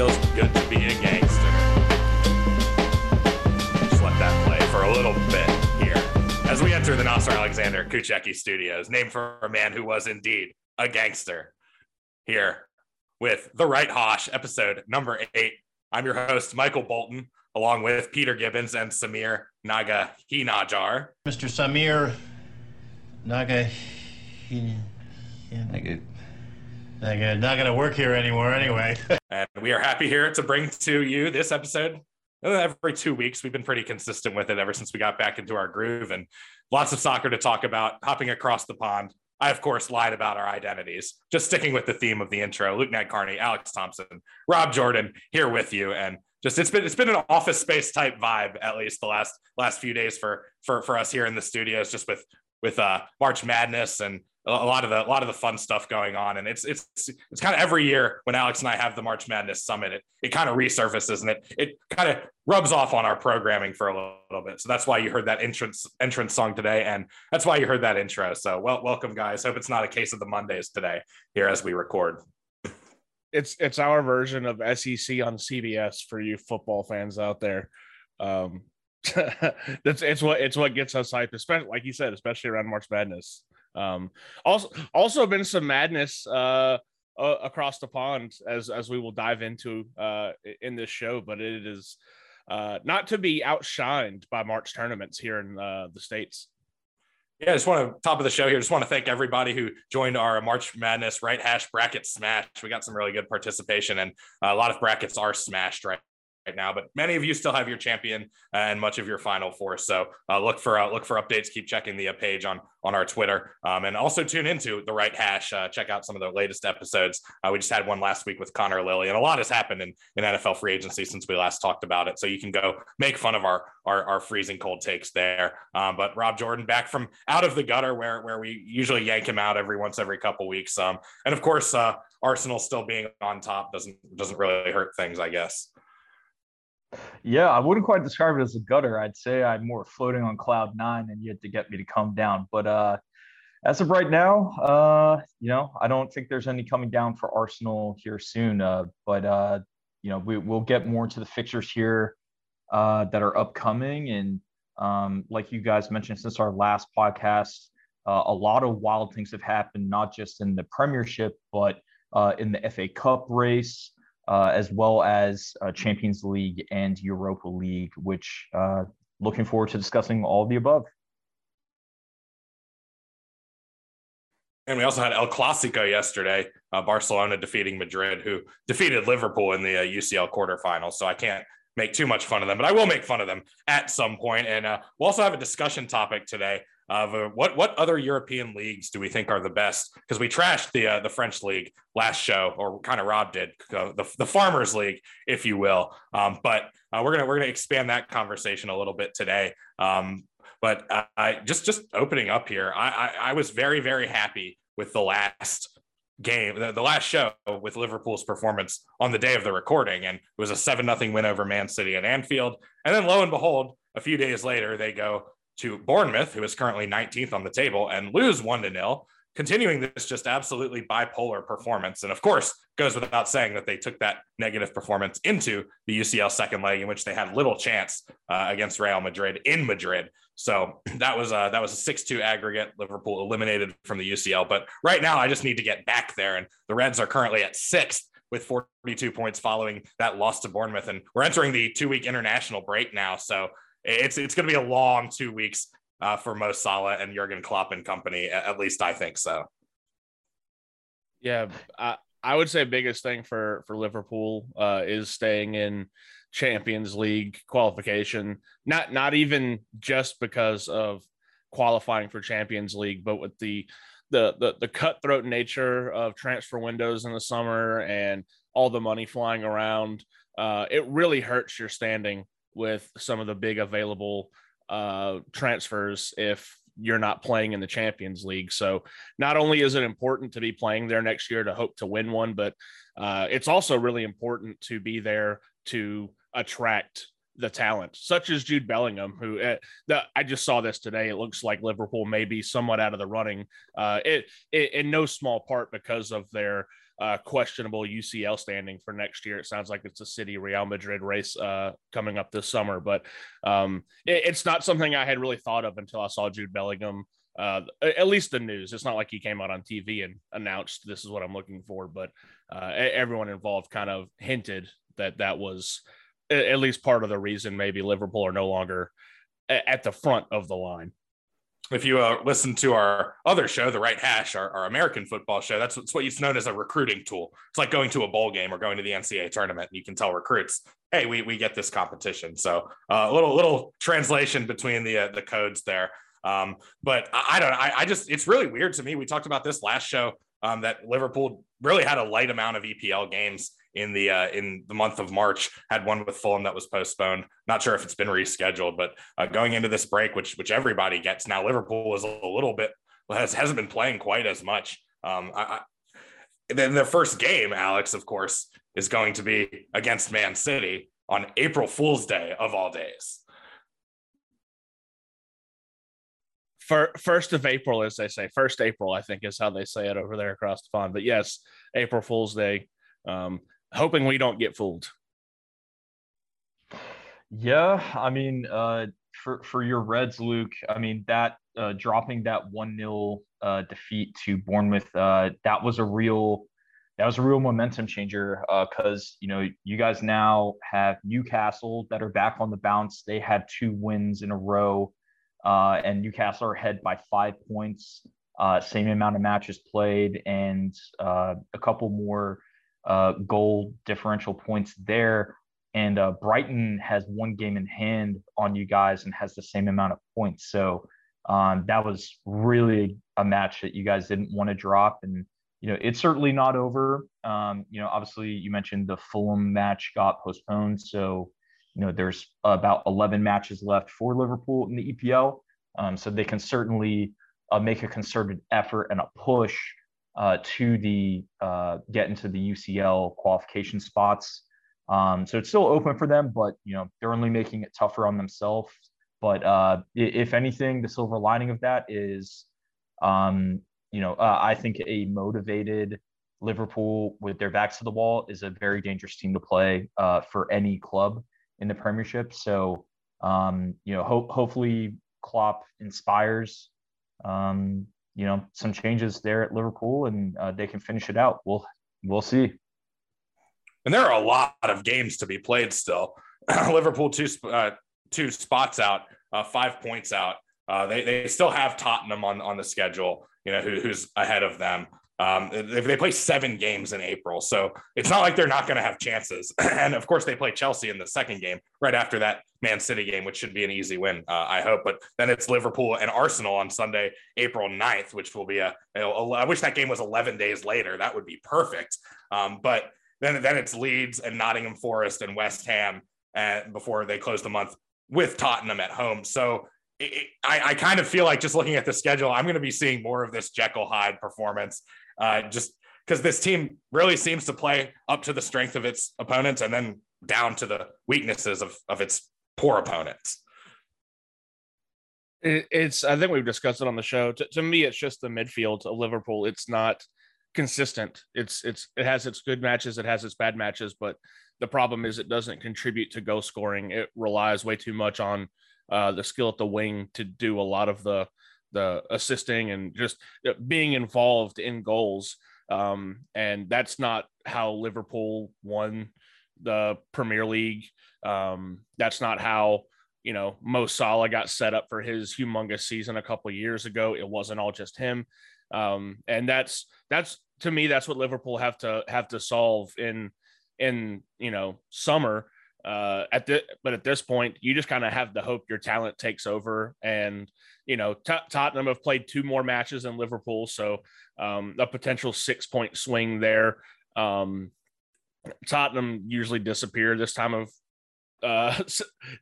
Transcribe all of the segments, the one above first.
feels good to be a gangster. Just let that play for a little bit here as we enter the Nasser Alexander Kucheki studios, named for a man who was indeed a gangster. Here with The Right Haash, episode number eight. I'm your host, Michael Bolton, along with Peter Gibbons and Samir Naga Hinajar. Mr. Samir Naga. Nigga. Naga, not going to work here anymore anyway. And we are happy here to bring to you this episode. Every two weeks, we've been pretty consistent with it ever since we got back into our groove and lots of soccer to talk about, hopping across the pond. I, of course, lied about our identities. Just sticking with the theme of the intro. Luke Nadkarni, Alex Thompson, Rob Jordan here with you. And just it's been it's been an office space type vibe at least the last last few days for for for us here in the studios, just with with uh March Madness and a lot of the a lot of the fun stuff going on. And it's it's it's kind of every year when alex and i have the march madness summit it, it kind of resurfaces and it it kind of rubs off on our programming for a little, little bit. So that's why you heard that entrance entrance song today and that's why you heard that intro. So well welcome guys. Hope it's not a case of the mondays today here as we record. It's it's our version of SEC on CBS for you football fans out there. Um, that's it's what it's what gets us hyped, especially like you said, especially around March Madness. Um, also also been some madness uh, uh across the pond as as we will dive into uh in this show, but it is uh not to be outshined by March tournaments here in uh, the states. Yeah, I just want to top of the show here. Just want to thank everybody who joined our March Madness right hash bracket smash. We got some really good participation, and a lot of brackets are smashed right right now. But many of you still have your champion and much of your final four. So uh, look for uh, look for updates. Keep checking the uh, page on on our Twitter, um, and also tune into the right hash. Uh, check out some of the latest episodes. Uh, we just had one last week with Connor Lilly, and a lot has happened in, in NFL free agency since we last talked about it. So you can go make fun of our our, our freezing cold takes there. Um, but Rob Jordan back from out of the gutter where where we usually yank him out every once every couple weeks. Um, and of course, uh, Arsenal still being on top doesn't doesn't really hurt things, I guess. Yeah, I wouldn't quite describe it as a gutter. I'd say I'm more floating on cloud nine and you had to get me to come down. But uh as of right now, uh, you know, I don't think there's any coming down for Arsenal here soon. Uh, but uh, you know, we we'll get more into the fixtures here uh that are upcoming. And um, like you guys mentioned since our last podcast, uh, a lot of wild things have happened, not just in the premiership, but uh in the FA Cup race uh, as well as uh, Champions League and Europa League, which uh, looking forward to discussing all of the above. And we also had El Clasico yesterday, uh, Barcelona defeating Madrid, who defeated Liverpool in the uh, UCL quarterfinals. So I can't make too much fun of them, but I will make fun of them at some point. And uh, we'll also have a discussion topic today of uh, what what other European leagues do we think are the best? Because we trashed the uh, the French league last show, or kind of Rob did uh, the the Farmers League, if you will. Um, but uh, we're gonna we're gonna expand that conversation a little bit today. Um, but I just just opening up here, I, I I was very very happy with the last game, the, the last show with Liverpool's performance on the day of the recording, and it was a seven nothing win over Man City at Anfield. And then lo and behold, a few days later, they go to Bournemouth, who is currently 19th on the table, and lose one to nil, continuing this just absolutely bipolar performance. And of course, goes without saying that they took that negative performance into the UCL second leg, in which they had little chance uh, against Real Madrid in Madrid. So that was a, that was a six-two aggregate. Liverpool eliminated from the UCL. But right now, I just need to get back there, and the Reds are currently at sixth with 42 points following that loss to Bournemouth, and we're entering the two-week international break now. So it's it's going to be a long two weeks uh, for Mo Salah and Jurgen Klopp and company. At, least I think so. Yeah, I, I would say biggest thing for for Liverpool uh, is staying in Champions League qualification. Not not even just because of qualifying for Champions League, but with the the the, the cutthroat nature of transfer windows in the summer and all the money flying around. Uh, it really hurts your standing with some of the big available uh, transfers if you're not playing in the Champions League. So not only is it important to be playing there next year to hope to win one, but uh, it's also really important to be there to attract the talent, such as Jude Bellingham, who uh, the, I just saw this today. It looks like Liverpool may be somewhat out of the running, uh, it, it in no small part because of their uh, questionable UCL standing for next year. It sounds like it's a City Real Madrid race uh, coming up this summer, but um, it, it's not something I had really thought of until I saw Jude Bellingham. Uh, at least the news. It's not like he came out on TV and announced this is what I'm looking for, but uh, everyone involved kind of hinted that that was at least part of the reason maybe Liverpool are no longer at the front of the line if you uh, listen to our other show, the Right Hash, our, our American football show, that's what's what it's known as a recruiting tool. It's like going to a bowl game or going to the NCAA tournament. And you can tell recruits, hey, we, we get this competition. So uh, a uh, little little translation between the uh, the codes there. Um, but I, I don't know. I, I, just it's really weird to me. We talked about this last show um, that Liverpool really had a light amount of EPL games in the uh, in the month of March. Had one with Fulham that was postponed. Not sure if it's been rescheduled, but uh, going into this break, which which everybody gets now, Liverpool is a little bit has hasn't been playing quite as much. Um, I, I, then the first game, Alex, of course, is going to be against Man City on April Fool's Day of all days. first of April, as they say, first April, I think is how they say it over there across the pond. But yes, April Fool's Day. Um, hoping we don't get fooled. Yeah, I mean, uh, for for your Reds, Luke. I mean that uh, dropping that one 0 uh, defeat to Bournemouth, uh, that was a real that was a real momentum changer because uh, you know you guys now have Newcastle that are back on the bounce. They had two wins in a row, uh, and Newcastle are ahead by five points. Uh, same amount of matches played, and uh, a couple more uh, goal differential points there. And uh, Brighton has one game in hand on you guys and has the same amount of points. So um, that was really a match that you guys didn't want to drop. And, you know, it's certainly not over. Um, you know, obviously, you mentioned the Fulham match got postponed. So, you know, there's about 11 matches left for Liverpool in the EPL. Um, so they can certainly uh, make a concerted effort and a push uh, to the uh, get into the UCL qualification spots. Um, so it's still open for them, but you know they're only making it tougher on themselves. But uh, if anything, the silver lining of that is, um, you know, uh, I think a motivated Liverpool with their backs to the wall is a very dangerous team to play uh, for any club in the Premiership. So um, you know, ho- hopefully Klopp inspires um, you know some changes there at Liverpool, and uh, they can finish it out. We'll we'll see. And there are a lot of games to be played still. Liverpool two uh, two spots out, uh, five points out. Uh, they they still have Tottenham on on the schedule. You know who, who's ahead of them. Um, they play seven games in April, so it's not like they're not going to have chances. and of course, they play Chelsea in the second game right after that Man City game, which should be an easy win, uh, I hope. But then it's Liverpool and Arsenal on Sunday, April 9th, which will be a. You know, I wish that game was 11 days later. That would be perfect. Um, but then then it's Leeds and Nottingham Forest and West Ham uh, before they close the month with Tottenham at home. So I, I, kind of feel like just looking at the schedule, I'm going to be seeing more of this Jekyll Hyde performance uh, just because this team really seems to play up to the strength of its opponents and then down to the weaknesses of, of its poor opponents. it's, I think we've discussed it on the show. To, to me, it's just the midfield of Liverpool. It's not consistent. It's, it's, it has its good matches, it has its bad matches, but the problem is it doesn't contribute to goal scoring. It relies way too much on uh, the skill at the wing to do a lot of the the assisting and just uh, being involved in goals. Um, and that's not how Liverpool won the Premier League. Um, that's not how you know Mo Salah got set up for his humongous season a couple years ago. It wasn't all just him, um, and that's that's to me that's what Liverpool have to have to solve in in you know summer uh, at the but at this point, you just kind of have the hope your talent takes over. And you know, T- Tottenham have played two more matches than Liverpool, so um, a potential six point swing there. Um, Tottenham usually disappear this time of uh,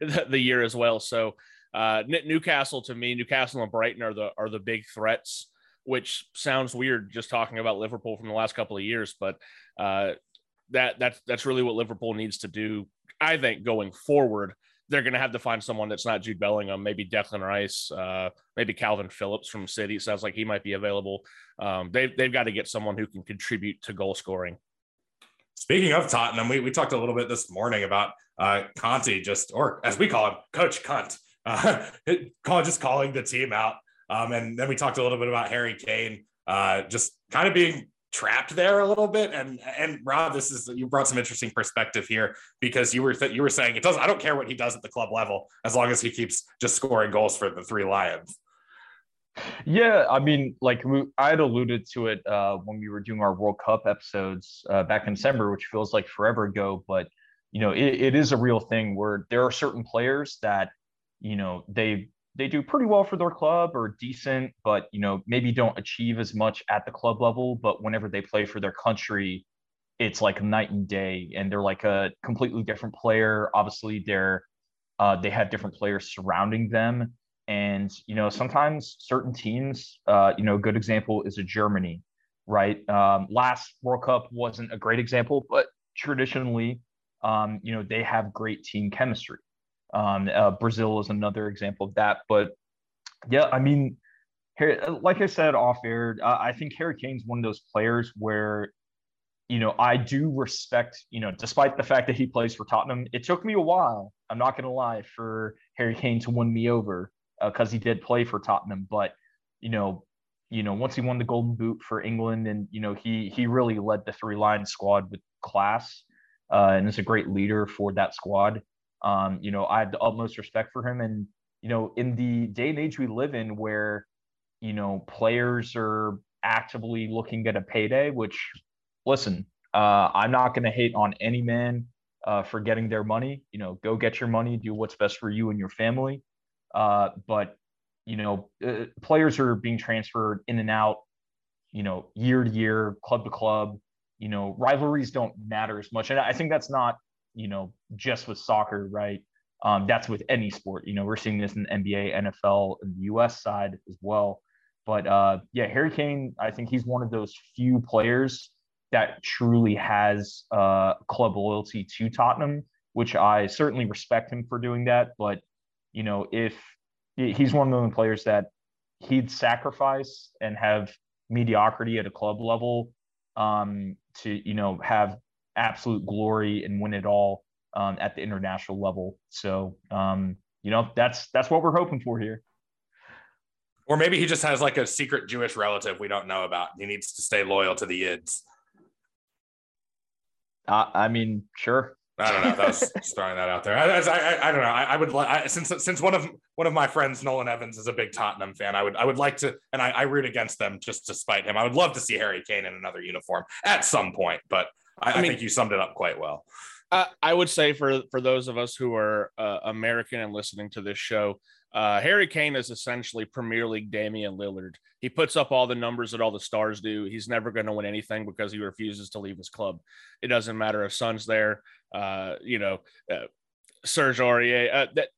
the year as well. So uh, Newcastle to me, Newcastle and Brighton are the are the big threats. Which sounds weird just talking about Liverpool from the last couple of years, but uh, that that's that's really what Liverpool needs to do I think going forward they're going to have to find someone that's not Jude Bellingham, maybe Declan Rice, uh, maybe Kalvin Phillips from City. Sounds like he might be available. Um, they've, they've got to get someone who can contribute to goal scoring. Speaking of Tottenham, we, we talked a little bit this morning about uh, Conte just, or as we call him, Coach Cunt, uh, just calling the team out. Um, and then we talked a little bit about Harry Kane uh, just kind of being trapped there a little bit. And and Rob, this is you brought some interesting perspective here because you were th- you were saying it doesn't. I don't care what he does at the club level as long as he keeps just scoring goals for the three Lions. Yeah, I mean, like we, I had alluded to it uh, when we were doing our World Cup episodes uh, back in December, which feels like forever ago. But you know, it, it is a real thing where there are certain players that you know they they do pretty well for their club or decent, but you know maybe don't achieve as much at the club level. But whenever they play for their country, it's like night and day, and they're like a completely different player. Obviously, they're uh, they have different players surrounding them, and you know sometimes certain teams, uh, you know, a good example is a Germany, right? Um, last World Cup wasn't a great example, but traditionally, um, you know, they have great team chemistry um, uh, Brazil is another example of that. But yeah, I mean, like I said off air, I think Harry Kane's one of those players where, you know, I do respect, you know, despite the fact that he plays for Tottenham, it took me a while. I'm not going to lie for Harry Kane to win me over because uh, he did play for Tottenham. But, you know, you know, once he won the Golden Boot for England, and you know, he he really led the three line squad with class, uh, and is a great leader for that squad. Um, you know, I have the utmost respect for him. And, you know, in the day and age we live in where, you know, players are actively looking at a payday, which, listen, uh, I'm not going to hate on any man uh, for getting their money. You know, go get your money, do what's best for you and your family. Uh, but, you know, uh, players are being transferred in and out, you know, year to year, club to club. You know, rivalries don't matter as much. And I think that's not you know, just with soccer, right? Um, that's with any sport. You know, we're seeing this in the NBA, NFL, and the US side as well. But uh, yeah, Harry Kane, I think he's one of those few players that truly has uh, club loyalty to Tottenham, which I certainly respect him for doing that. But, you know, if he's one of those players that he'd sacrifice and have mediocrity at a club level um, to, you know, have absolute glory and win it all um, at the international level. So, um, you know, that's that's what we're hoping for here. Or maybe he just has like a secret Jewish relative we don't know about. He needs to stay loyal to the Yids. Uh, I mean, sure. I don't know. That was throwing that out there. I, I, I don't know. I, I would like since since one of one of my friends, Nolan Evans, is a big Tottenham fan. I would I would like to, and I, I root against them just to spite him. I would love to see Harry Kane in another uniform at some point, but I, I, mean, I think you summed it up quite well. Uh, I would say for for those of us who are uh, American and listening to this show, uh, Harry Kane is essentially Premier League Damian Lillard. He puts up all the numbers that all the stars do. He's never going to win anything because he refuses to leave his club. It doesn't matter if Son's there. Uh, you know, uh, Serge Aurier. Uh, that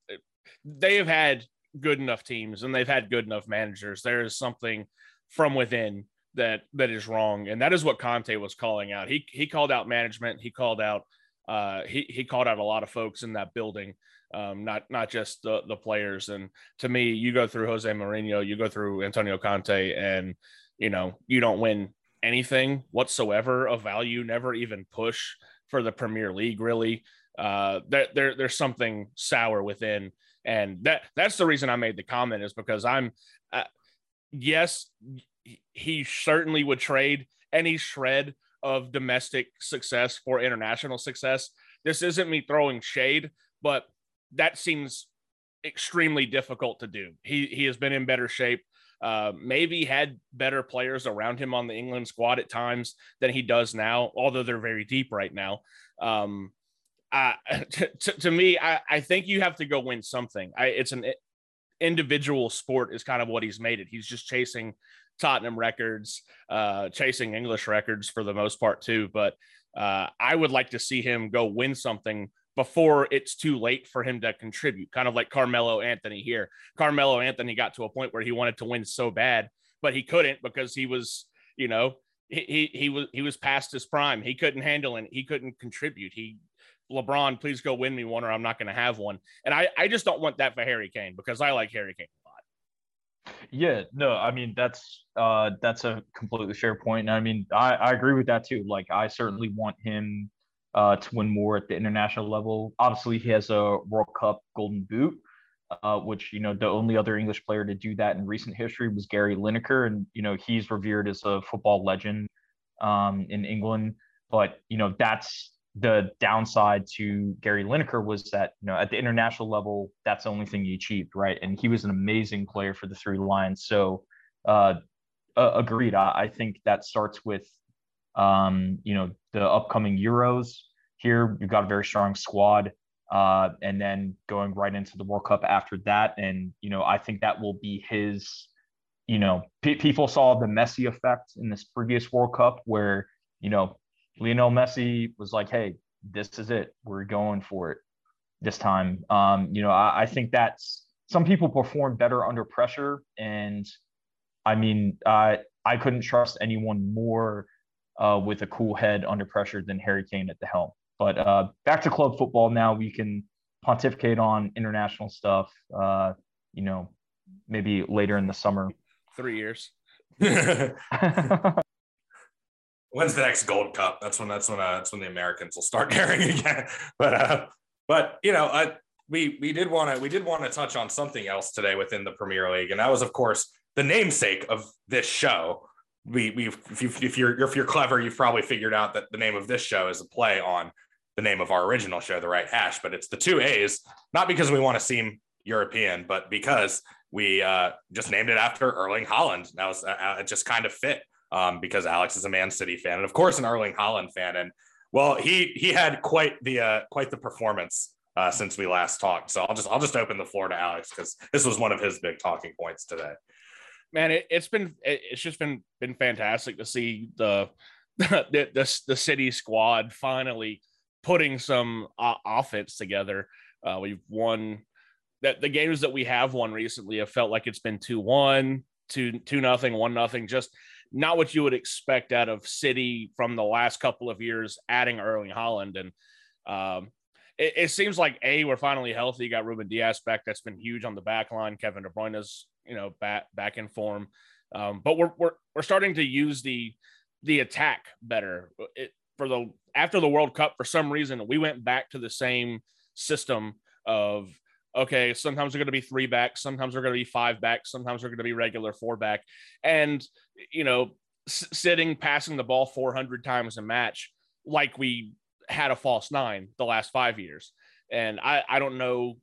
they have had good enough teams and they've had good enough managers. There is something from within that that is wrong, and that is what Conte was calling out. He he called out management. He called out uh, he he called out a lot of folks in that building, um, not not just the the players. And to me, you go through Jose Mourinho, you go through Antonio Conte, and you know you don't win anything whatsoever of value. Never even push for the Premier League. Really, uh, there, there there's something sour within, and that that's the reason I made the comment is because I'm. Uh, yes, he certainly would trade any shred of domestic success for international success. This isn't me throwing shade, but that seems extremely difficult to do. He he has been in better shape. Uh, maybe had better players around him on the England squad at times than he does now, although they're very deep right now. Um, uh, to, to me, I, I think you have to go win something. I, it's an individual sport is kind of what he's made it. He's just chasing Tottenham records, uh, chasing English records for the most part too. But uh, I would like to see him go win something before it's too late for him to contribute. Kind of like Carmelo Anthony here. Carmelo Anthony got to a point where he wanted to win so bad, but he couldn't because he was, you know, he he, he was he was past his prime. He couldn't handle it. He couldn't contribute. He LeBron, please go win me one, or I'm not going to have one. And I, I just don't want that for Harry Kane because I like Harry Kane. Yeah, no, I mean that's uh that's a completely fair point. And I mean, I, I agree with that too. Like I certainly want him uh to win more at the international level. Obviously, he has a World Cup Golden Boot, uh, which you know the only other English player to do that in recent history was Gary Lineker, and you know he's revered as a football legend um, in England. But you know that's the downside to Gary Lineker was that you know at the international level that's the only thing he achieved, right? And he was an amazing player for the Three Lions. So uh, uh, agreed. I, I, think that starts with um, you know the upcoming Euros. Here you've got a very strong squad uh, and then going right into the World Cup after that. And you know, I think that will be his. You know, people saw the Messi effect in this previous World Cup, where you know Lionel Messi was like, "Hey, this is it. We're going for it this time." Um, you know, I, I think that's some people perform better under pressure, and I mean, uh, I couldn't trust anyone more uh, with a cool head under pressure than Harry Kane at the helm. But uh, back to club football now. We can pontificate on international stuff. Uh, you know, maybe later in the summer. Three years. When's the next Gold Cup? That's when that's when uh, that's when the Americans will start caring again. But uh, but you know, uh, we we did want to we did want to touch on something else today within the Premier League, and that was of course the namesake of this show. We we if, you, if you're if you're clever, you've probably figured out that the name of this show is a play on the name of our original show, The Right Hash, but it's the two A's, not because we want to seem European, but because we uh, just named it after Erling Haaland. That was uh, uh, it just kind of fit um, because Alex is a Man City fan and of course an Erling Haaland fan. And well, he he had quite the uh, quite the performance uh, since we last talked. So I'll just I'll just open the floor to Alex because this was one of his big talking points today. Man, it, has been it, it's just been been fantastic to see the the the, the city squad finally putting some uh, offense together. Uh, we've won that the games that we have won recently have felt like it's been 2 1, 2 2 nothing, 1 nothing, just not what you would expect out of City from the last couple of years, adding Erling Haaland. And um, it, it, seems like A, we're finally healthy. You got Ruben Dias back. That's been huge on the back line. Kevin De Bruyne's, you know, back back in form. Um, but we're, we're we're starting to use the the attack better. It, for the after the World Cup, for some reason, we went back to the same system of okay, sometimes we're going to be three backs, sometimes we're going to be five backs, sometimes we're going to be regular four back, and you know, s- sitting passing the ball 400 times a match like we had a false nine the last five years, and I I don't know.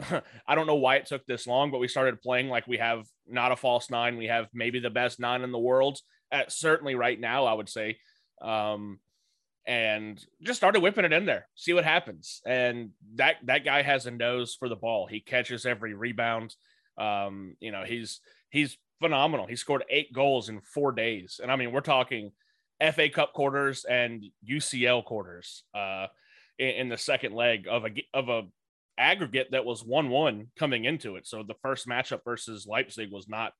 I don't know why it took this long, but we started playing like we have not a false nine. We have maybe the best nine in the world. At certainly right now, I would say. Um, and just started whipping it in there, see what happens. And that that guy has a nose for the ball. He catches every rebound. Um, you know, he's he's phenomenal. He scored eight goals in four days, and I mean, we're talking FA Cup quarters and UCL quarters uh, in, in the second leg of a of a aggregate that was one one coming into it. So the first matchup versus Leipzig was not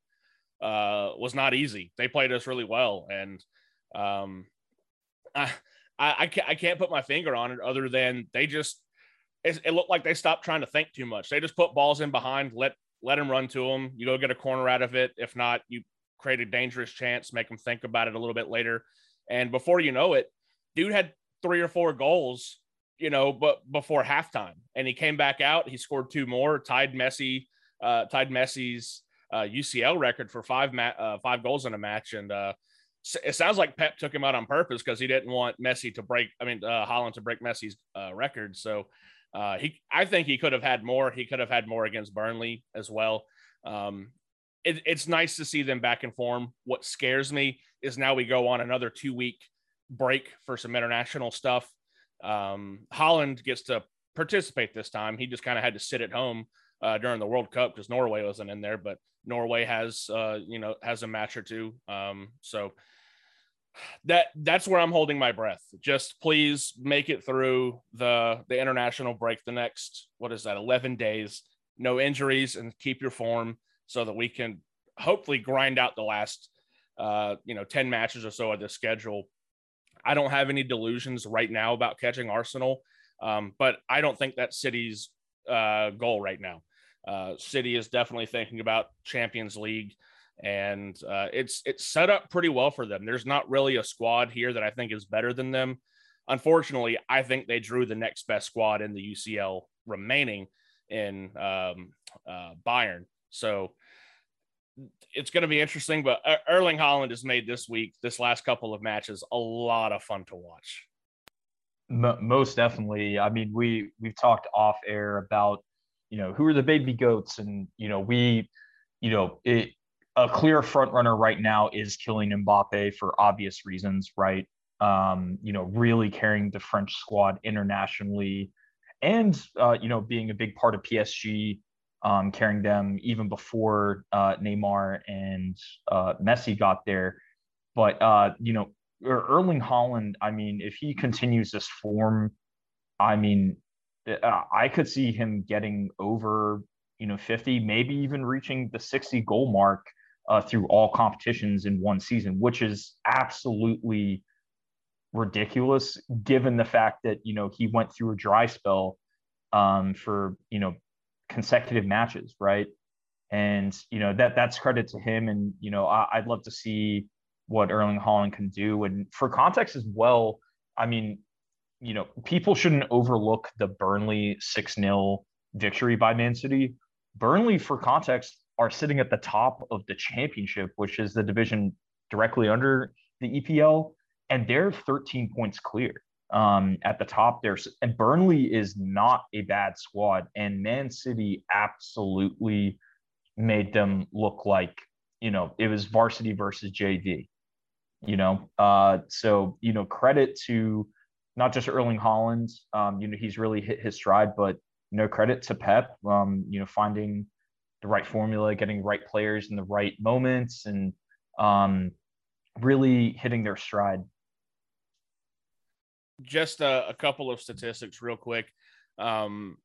uh, was not easy. They played us really well, and um, I, I, I can't I can't put my finger on it other than they just it, looked like they stopped trying to think too much. They just put balls in behind, let let him run to them. You go get a corner out of it. If not, you create a dangerous chance, make them think about it a little bit later. And before you know it, dude had three or four goals, you know, but before halftime, and he came back out. He scored two more, tied Messi, uh, tied Messi's uh, UCL record for five ma- uh, five goals in a match, and uh, it sounds like Pep took him out on purpose because he didn't want Messi to break. I mean, uh, Haaland to break Messi's uh, record. So uh, he, I think he could have had more. He could have had more against Burnley as well. Um, it, it's nice to see them back in form. What scares me is now we go on another two week break for some international stuff. Um, Haaland gets to participate this time. He just kind of had to sit at home uh, during the World Cup because Norway wasn't in there, but Norway has uh, you know has a match or two. Um, so that that's where I'm holding my breath. Just please make it through the the international break the next what is that 11 days, no injuries, and keep your form so that we can hopefully grind out the last uh, you know 10 matches or so of the schedule. I don't have any delusions right now about catching Arsenal. Um, but I don't think that City's uh, goal right now. Uh, City is definitely thinking about Champions League, and uh, it's it's set up pretty well for them. There's not really a squad here that I think is better than them. Unfortunately, I think they drew the next best squad in the UCL remaining in um, uh, Bayern. So it's going to be interesting. But Erling Haaland has made this week, this last couple of matches, a lot of fun to watch. Most definitely. I mean, we we've talked off air about you know who are the baby goats, and you know we, you know, it, a clear front runner right now is Kylian Mbappe for obvious reasons, right? Um, you know, really carrying the French squad internationally, and uh, you know being a big part of PSG um, carrying them even before uh, Neymar and uh, Messi got there. But uh, you know, er, Erling Haaland, I mean, if he continues this form, I mean, uh, I could see him getting over you know 50, maybe even reaching the 60 goal mark uh, through all competitions in one season, which is absolutely ridiculous given the fact that you know he went through a dry spell um, for you know consecutive matches, right? And you know that that's credit to him. And you know I, would love to see what Erling Haaland can do. And for context as well, I mean, you know, people shouldn't overlook the Burnley six 0 victory by Man City. Burnley, for context, are sitting at the top of the championship, which is the division directly under the EPL, and they're 13 points clear um, at the top there. And Burnley is not a bad squad, and Man City absolutely made them look like you know it was varsity versus JV. You know, uh, so you know credit to not just Erling Haaland. Um, you know he's really hit his stride, but know credit to Pep. Um, you know finding the right formula, getting right players in the right moments, and um, really hitting their stride just a, a, couple of statistics real quick. Um,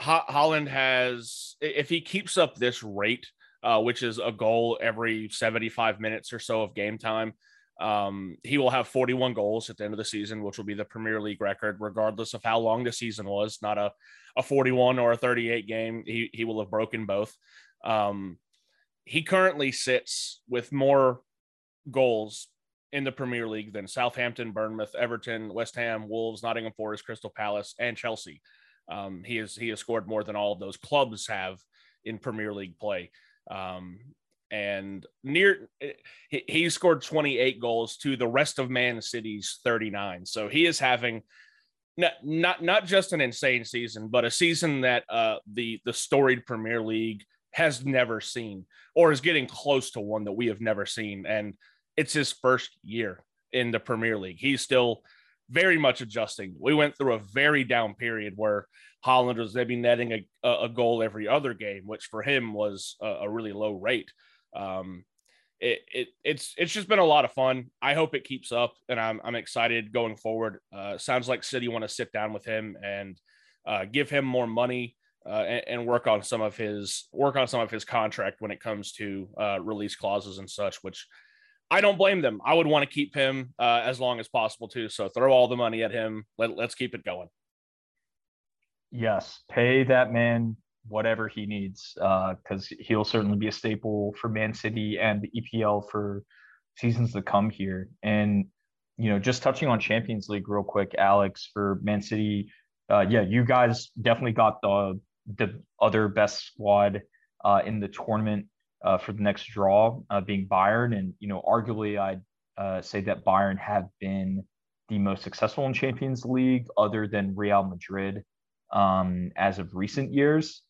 Ho- Haaland has, if he keeps up this rate, uh, which is a goal every 75 minutes or so of game time, um, he will have 41 goals at the end of the season, which will be the Premier League record, regardless of how long the season was. Not a, a 41 or a 38 game. He, he will have broken both. Um, he currently sits with more goals in the Premier League than Southampton, Bournemouth, Everton, West Ham, Wolves, Nottingham Forest, Crystal Palace, and Chelsea. Um, he has he has scored more than all of those clubs have in Premier League play. Um, and near he, scored 28 goals to the rest of Man City's 39. So he is having not not not just an insane season, but a season that uh, the the storied Premier League has never seen, or is getting close to one that we have never seen. And it's his first year in the Premier League. He's still very much adjusting. We went through a very down period where Haaland was maybe netting a, a goal every other game, which for him was a, a really low rate. Um, it, it, it's it's just been a lot of fun. I hope it keeps up, and I'm I'm excited going forward. Uh, sounds like City want to sit down with him and uh, give him more money uh, and, and, work on some of his work on some of his contract when it comes to uh, release clauses and such, which I don't blame them. I would want to keep him uh, as long as possible too. So throw all the money at him. Let, let's keep it going. Yes, pay that man whatever he needs because uh, he'll certainly be a staple for Man City and the EPL for seasons to come here. And you know, just touching on Champions League real quick, Alex for Man City. Uh, yeah, you guys definitely got the the other best squad uh, in the tournament uh, for the next draw, uh, being Bayern. And, you know, arguably, I'd uh, say that Bayern have been the most successful in Champions League other than Real Madrid um, as of recent years.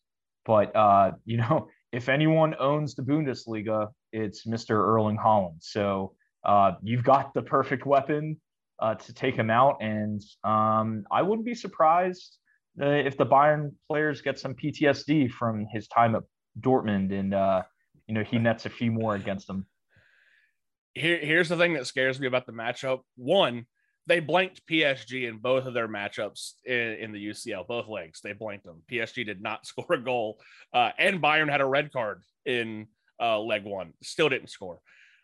But, uh, you know, if anyone owns the Bundesliga, it's Mr. Erling Haaland. So uh, you've got the perfect weapon uh, to take him out. And um, I wouldn't be surprised if the Bayern players get some PTSD from his time at Dortmund and uh, you know he nets a few more against them. Here, here's the thing that scares me about the matchup. One, they blanked PSG in both of their matchups in, in the UCL, both legs. They blanked them. PSG did not score a goal, uh, and Bayern had a red card in uh, leg one, still didn't score.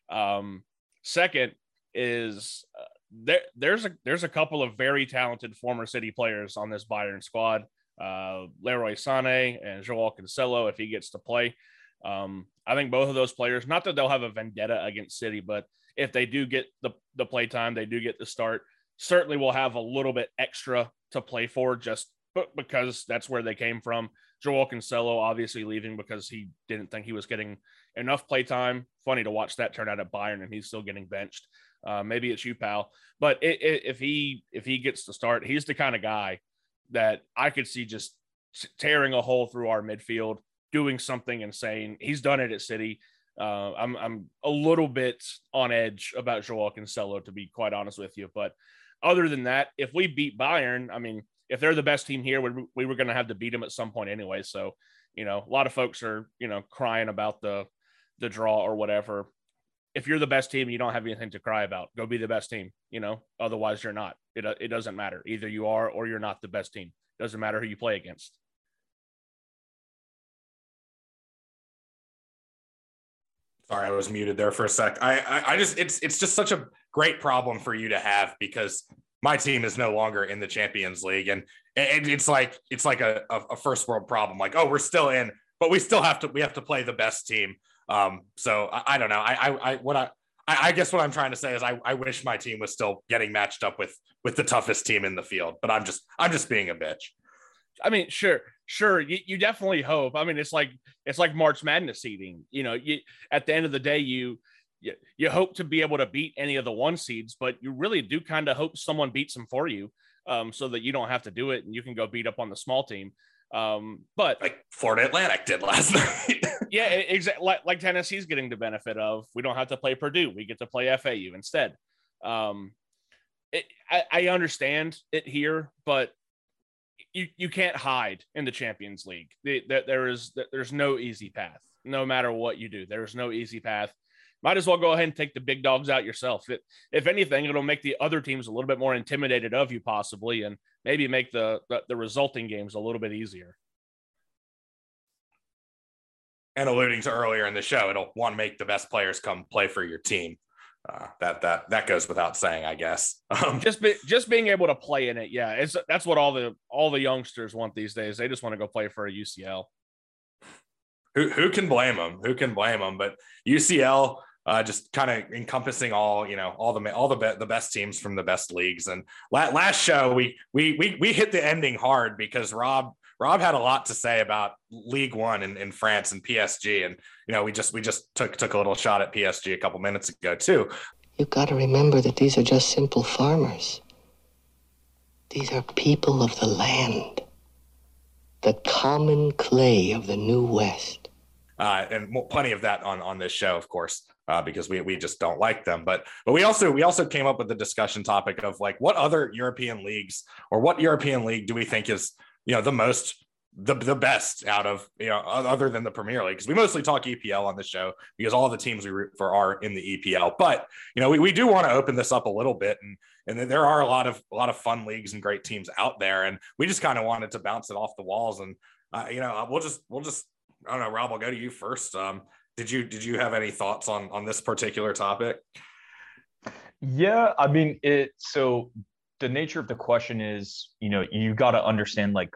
Um, second is uh, there there's a there's a couple of very talented former City players on this Bayern squad. Uh, Leroy Sané and Joao Cancelo, if he gets to play. Um, I think both of those players, not that they'll have a vendetta against City, but if they do get the the play time, they do get the start. Certainly, will have a little bit extra to play for, just because that's where they came from. Joao Cancelo obviously leaving because he didn't think he was getting enough play time. Funny to watch that turn out at Bayern, and he's still getting benched. Uh, maybe it's you, pal. But it, it, if he if he gets the start, he's the kind of guy that I could see just tearing a hole through our midfield, doing something insane. He's done it at City. Uh, I'm I'm a little bit on edge about Joao Cancelo, to be quite honest with you. But other than that, if we beat Bayern, I mean, if they're the best team here, we, we were going to have to beat them at some point anyway. So, you know, a lot of folks are you know crying about the the draw or whatever. If you're the best team, you don't have anything to cry about. Go be the best team. You know, otherwise you're not. It it doesn't matter. Either you are or you're not the best team. Doesn't matter who you play against. Sorry, I was muted there for a sec. I, I, I just it's it's just such a great problem for you to have because my team is no longer in the Champions League, and, and it's like it's like a, a first world problem. Like, oh, we're still in, but we still have to we have to play the best team. Um, so I, I don't know. I, I, I what I, I guess what I'm trying to say is I, I wish my team was still getting matched up with with the toughest team in the field, but I'm just I'm just being a bitch. I mean, sure, sure. You, you definitely hope. I mean, it's like it's like March Madness seeding. You know, you at the end of the day, you you, you hope to be able to beat any of the one seeds, but you really do kind of hope someone beats them for you, um, so that you don't have to do it and you can go beat up on the small team. Um, but like Florida Atlantic did last night. yeah, exactly. Like, like Tennessee's getting the benefit of we don't have to play Purdue, we get to play FAU instead. Um, it, I, I understand it here, but you you can't hide in the Champions League. That there is there's no easy path. No matter what you do, there is no easy path. Might as well go ahead and take the big dogs out yourself. It, if anything, it'll make the other teams a little bit more intimidated of you, possibly, and maybe make the the, the resulting games a little bit easier. And alluding to earlier in the show, it'll want to make the best players come play for your team uh, that that that goes without saying, I guess. Um, just be, just being able to play in it, yeah, it's that's what all the all the youngsters want these days. They just want to go play for a UCL. Who who can blame them? Who can blame them? But UCL, uh, just kind of encompassing all you know all the all the be- the best teams from the best leagues. And la- last show we we we we hit the ending hard because Rob Rob had a lot to say about League One in, in France and PSG, and you know we just we just took took a little shot at PSG a couple minutes ago too. You've got to remember that these are just simple farmers. These are people of the land, the common clay of the New West. Uh, and plenty of that on on this show, of course, uh, because we we just don't like them. But but we also we also came up with the discussion topic of like what other European leagues or what European league do we think is you know the most the the best out of you know other than the Premier League because we mostly talk EPL on the show because all the teams we root for are in the EPL. But you know we, we do want to open this up a little bit and and there are a lot of a lot of fun leagues and great teams out there and we just kind of wanted to bounce it off the walls and uh, you know we'll just we'll just I don't know Rob I'll go to you first. Um, did you did you have any thoughts on on this particular topic? Yeah, I mean it. So the nature of the question is, you know, you got to understand like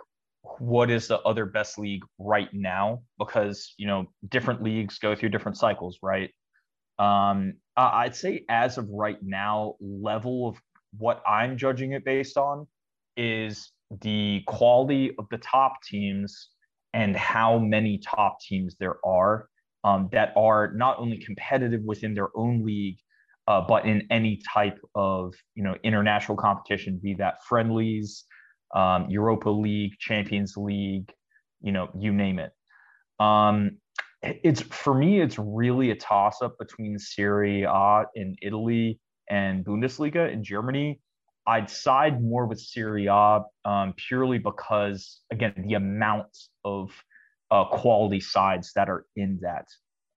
what is the other best league right now because you know different leagues go through different cycles, right? Um, I'd say as of right now, level of what I'm judging it based on is the quality of the top teams and how many top teams there are um, that are not only competitive within their own league uh, but in any type of you know international competition, be that friendlies, um, Europa League, Champions League, you know, you name it. Um, it's for me, it's really a toss up between Serie A in Italy and Bundesliga in Germany. I'd side more with Serie A um, purely because, again, the amount of uh, quality sides that are in that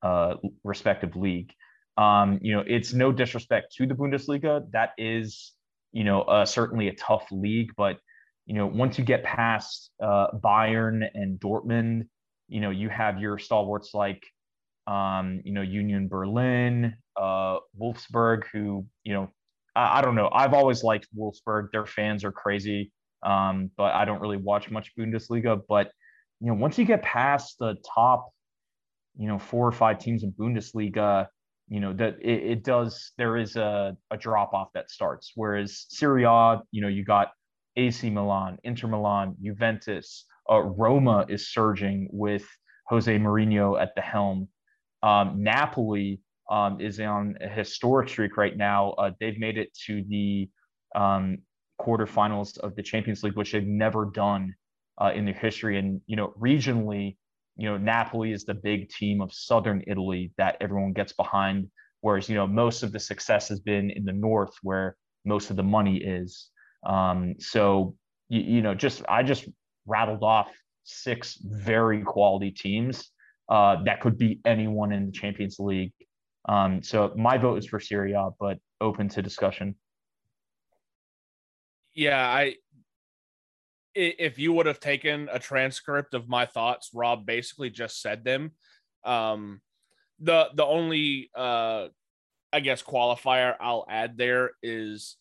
uh, respective league. Um, you know, it's no disrespect to the Bundesliga. That is, you know, uh, certainly a tough league. But, you know, once you get past uh, Bayern and Dortmund, you know, you have your stalwarts like, um, you know, Union Berlin, uh, Wolfsburg, who, you know, I, I don't know. I've always liked Wolfsburg. Their fans are crazy, um, but I don't really watch much Bundesliga. But you know, once you get past the top, you know, four or five teams in Bundesliga, you know that it, it, does. There is a, a drop off that starts. Whereas Serie A, you know, you got AC Milan, Inter Milan, Juventus, uh, Roma is surging with Jose Mourinho at the helm. Um, Napoli um, is on a historic streak right now. Uh, they've made it to the um, quarterfinals of the Champions League, which they've never done uh, in their history. And you know, regionally, you know, Napoli is the big team of Southern Italy that everyone gets behind. Whereas you know, most of the success has been in the north, where most of the money is. Um, so you, you know, just I just rattled off six very quality teams uh, that could beat anyone in the Champions League. Um, so my vote is for Serie A, but open to discussion. Yeah, I if you would have taken a transcript of my thoughts, Rob basically just said them. Um, the the only uh, I guess qualifier I'll add there is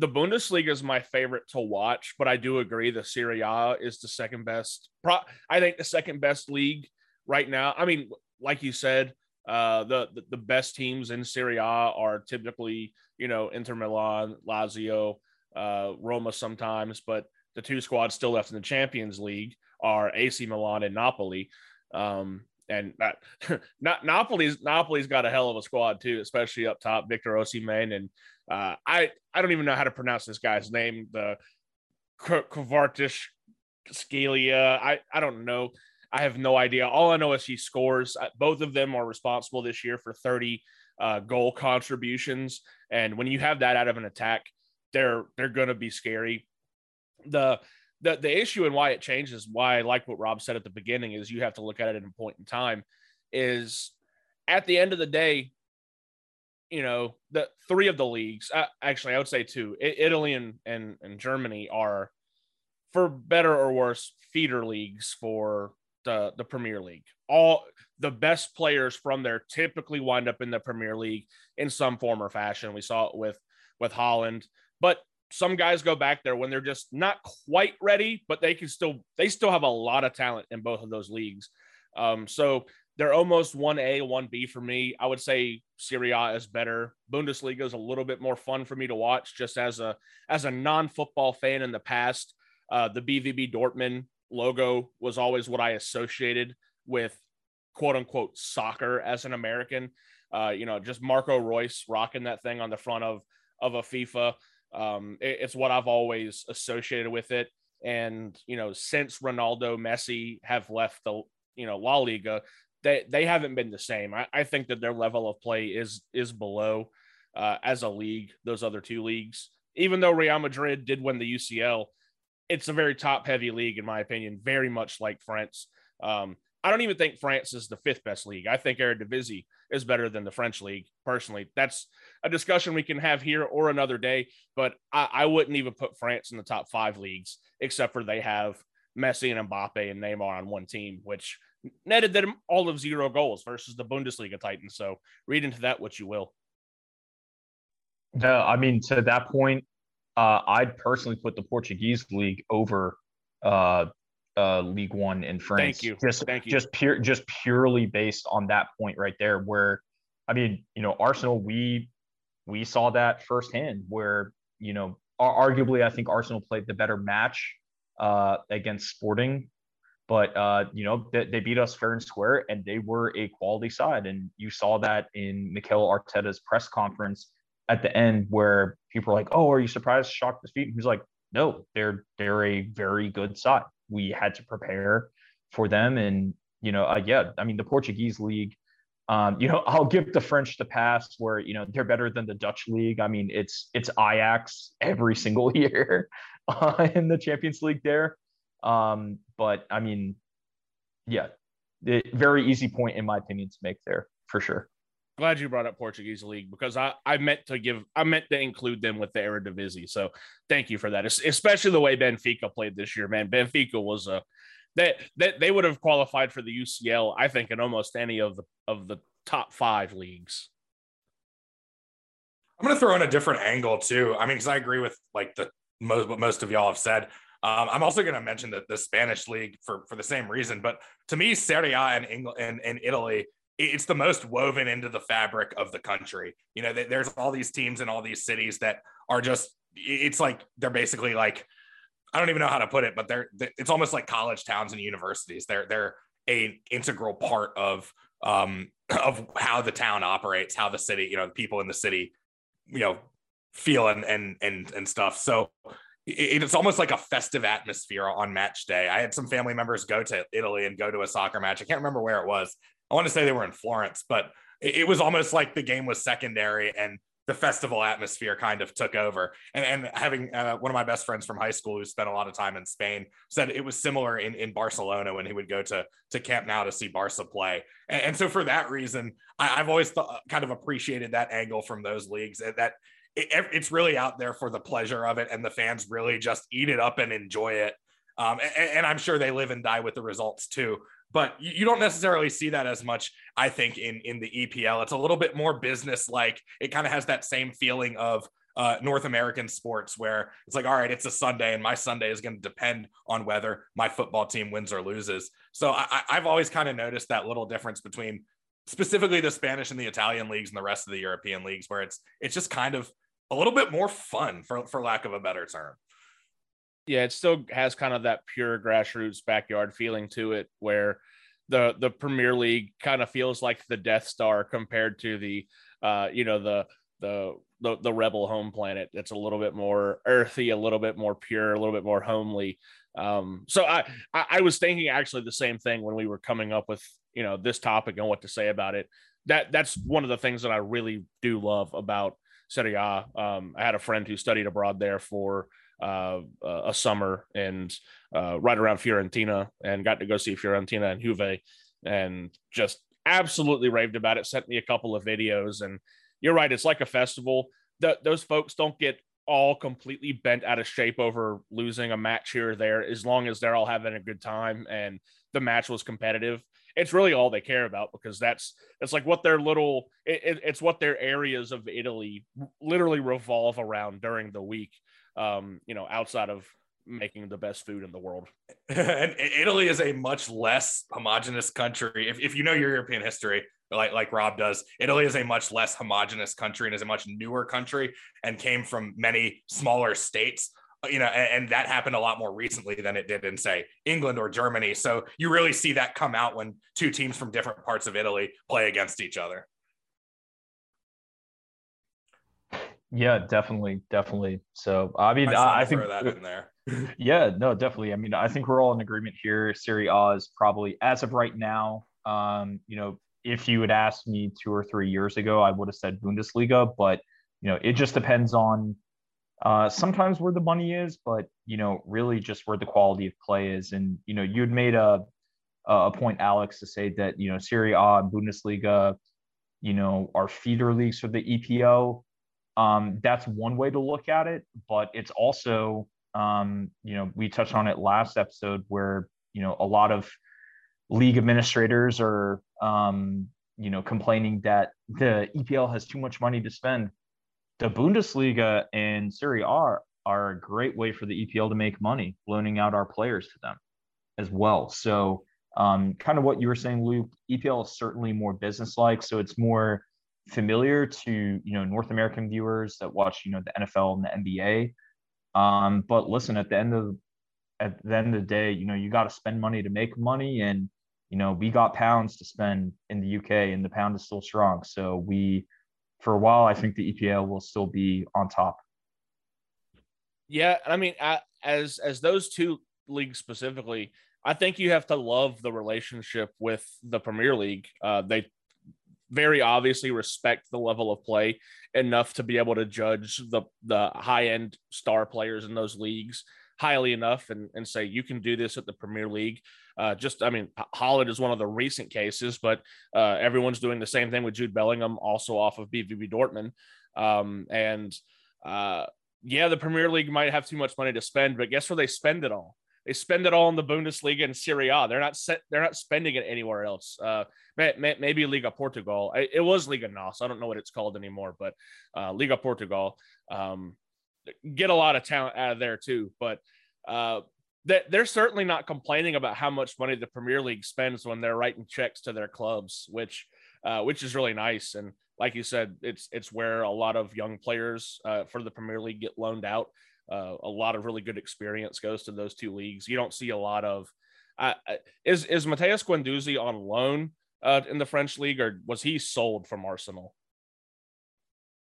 the Bundesliga is my favorite to watch, but I do agree the Serie A is the second best. Pro- I think the second best league right now. I mean, like you said, uh, the, the, the best teams in Serie A are typically you know Inter Milan, Lazio, uh, Roma sometimes, but the two squads still left in the Champions League are AC Milan and Napoli. Um, and that, not Napoli's Napoli's got a hell of a squad too, especially up top, Victor Osimhen and uh, I I don't even know how to pronounce this guy's name. The Kvartish Scalia. I I don't know. I have no idea. All I know is he scores. Uh, both of them are responsible this year for 30 uh, goal contributions, and when you have that out of an attack, they're they're going to be scary. The the the issue and why it changes, why I like what Rob said at the beginning, is you have to look at it at a point in time. Is at the end of the day, you know, the three of the leagues, uh, actually, I would say two, Italy and, and, and Germany are, for better or worse, feeder leagues for the, the Premier League. All the best players from there typically wind up in the Premier League in some form or fashion. We saw it with with Haaland, but some guys go back there when they're just not quite ready, but they can still they still have a lot of talent in both of those leagues. Um, so they're almost 1A, 1B for me. I would say Serie A is better. Bundesliga is a little bit more fun for me to watch just as a as a non-football fan in the past. Uh, the BVB Dortmund logo was always what I associated with quote unquote soccer as an American. Uh, you know, just Marco Reus rocking that thing on the front of of a FIFA. Um, it, it's what I've always associated with it. And you know, since Ronaldo, Messi have left the you know La Liga, they they haven't been the same. I, I think that their level of play is is below uh, as a league those other two leagues. Even though Real Madrid did win the UCL, it's a very top heavy league in my opinion, very much like France. Um, I don't even think France is the fifth best league. I think Eredivisie is better than the French league. Personally, that's a discussion we can have here or another day. But I, I wouldn't even put France in the top five leagues, except for they have Messi and Mbappe and Neymar on one team, which netted them all of zero goals versus the Bundesliga Titans. So read into that what you will. Yeah, I mean, to that point, uh, I'd personally put the Portuguese league over uh, uh, League One in France. Thank you. Just, Thank you. Just pure, just purely based on that point right there. Where, I mean, you know, Arsenal, we we saw that firsthand. Where you know, arguably, I think Arsenal played the better match uh, against Sporting but uh, you know they, they, beat us fair and square, and they were a quality side. And you saw that in Mikel Arteta's press conference at the end, where people were like, "Oh, are you surprised? Shocked, defeat?" And he was like, "No, they're they're a very good side. We had to prepare for them, and you know, uh, yeah, I mean the Portuguese league." Um, you know, I'll give the French the pass where you know they're better than the Dutch league. I mean, it's it's Ajax every single year uh, in the Champions League there. Um, but I mean, yeah, it, very easy point in my opinion to make there for sure. Glad you brought up Portuguese league because I, I meant to give I meant to include them with the Eredivisie. So thank you for that, especially the way Benfica played this year. Man, Benfica was a they, they they would have qualified for the UCL. I think in almost any of the of the top five leagues. I'm going to throw in a different angle too. I mean, because I agree with like the most what most of y'all have said. Um, I'm also going to mention that the Spanish league for for the same reason. But to me, Serie A in England and, Italy, it's the most woven into the fabric of the country. You know, there's all these teams in all these cities that are just. It's like they're basically like I don't even know how to put it, but they're, it's almost like college towns and universities. They're they're a integral part of um of how the town operates, how the city, you know, the people in the city, you know, feel and and and and stuff. So it's almost like a festive atmosphere on match day. I had some family members go to Italy and go to a soccer match. I can't remember where it was. I want to say they were in Florence, but it was almost like the game was secondary and the festival atmosphere kind of took over. And, and having uh, one of my best friends from high school who spent a lot of time in Spain said it was similar in, in Barcelona when he would go to, to Camp Nou to see Barca play. And, and so for that reason, I, have always th- kind of appreciated that angle from those leagues that it, it's really out there for the pleasure of it. And the fans really just eat it up and enjoy it. Um, and, and I'm sure they live and die with the results too but you don't necessarily see that as much i think in in the epl it's a little bit more business like it kind of has that same feeling of uh, north american sports where it's like all right it's a sunday and my sunday is going to depend on whether my football team wins or loses so I, i've always kind of noticed that little difference between specifically the spanish and the italian leagues and the rest of the european leagues where it's it's just kind of a little bit more fun for, for lack of a better term yeah, it still has kind of that pure grassroots backyard feeling to it, where the the Premier League kind of feels like the Death Star compared to the, uh, you know, the the the, the rebel home planet. It's a little bit more earthy, a little bit more pure, a little bit more homely. Um, so I, I I was thinking actually the same thing when we were coming up with you know this topic and what to say about it. That that's one of the things that I really do love about Serie A. Um, I had a friend who studied abroad there for uh, a summer and uh, right around Fiorentina and got to go see Fiorentina and Juve and just absolutely raved about it. Sent me a couple of videos and you're right. It's like a festival. Those folks don't get all completely bent out of shape over losing a match here or there as long as they're all having a good time and the match was competitive it's really all they care about because that's it's like what their little it, it's what their areas of italy literally revolve around during the week um, you know, outside of making the best food in the world. and Italy is a much less homogenous country. If, if you know your European history, like like Rob does, Italy is a much less homogenous country and is a much newer country and came from many smaller states. You know, and, and that happened a lot more recently than it did in say England or Germany. So you really see that come out when two teams from different parts of Italy play against each other. Yeah, definitely, definitely. So I mean, I, I think that in there. yeah, no, definitely. I mean, I think we're all in agreement here. Serie A is probably, as of right now, um, you know, if you had asked me two or three years ago, I would have said Bundesliga, but you know, it just depends on uh, sometimes where the money is, but you know, really just where the quality of play is. And you know, you had made a a point, Alex, to say that you know Serie A and Bundesliga, you know, are feeder leagues for the EPL. Um, that's one way to look at it, but it's also, um, you know, we touched on it last episode where, you know, a lot of league administrators are, um, you know, complaining that the EPL has too much money to spend. The Bundesliga and Serie A are a great way for the EPL to make money, loaning out our players to them as well. So, um, kind of what you were saying, Luke, EPL is certainly more business-like. So it's more familiar to you know North American viewers that watch you know the NFL and the NBA. Um, but listen, at the end of at the end of the day, you know you got to spend money to make money, and you know we got pounds to spend in the UK, and the pound is still strong. So we, for a while, I think the EPL will still be on top. Yeah, I mean, as as those two leagues specifically, I think you have to love the relationship with the Premier League. Uh, they very obviously respect the level of play enough to be able to judge the the high end star players in those leagues highly enough and, and say you can do this at the Premier League. Uh, just, I mean, Haaland is one of the recent cases, but uh, everyone's doing the same thing with Jude Bellingham, also off of BVB Dortmund. Um, and uh, yeah, the Premier League might have too much money to spend, but guess where they spend it all? they spend it all in the Bundesliga and Serie A. They're not set. They're not spending it anywhere else. Uh, may, may, maybe Liga Portugal. It was Liga NOS. I don't know what it's called anymore, but uh, Liga Portugal. Um, get a lot of talent out of there too. But uh, they're certainly not complaining about how much money the Premier League spends when they're writing checks to their clubs, which uh, which is really nice. And like you said, it's it's where a lot of young players uh, for the Premier League get loaned out. Uh, a lot of really good experience goes to those two leagues. You don't see a lot of. Is is Matheus Guendouzi on loan uh, in the French league, or was he sold from Arsenal?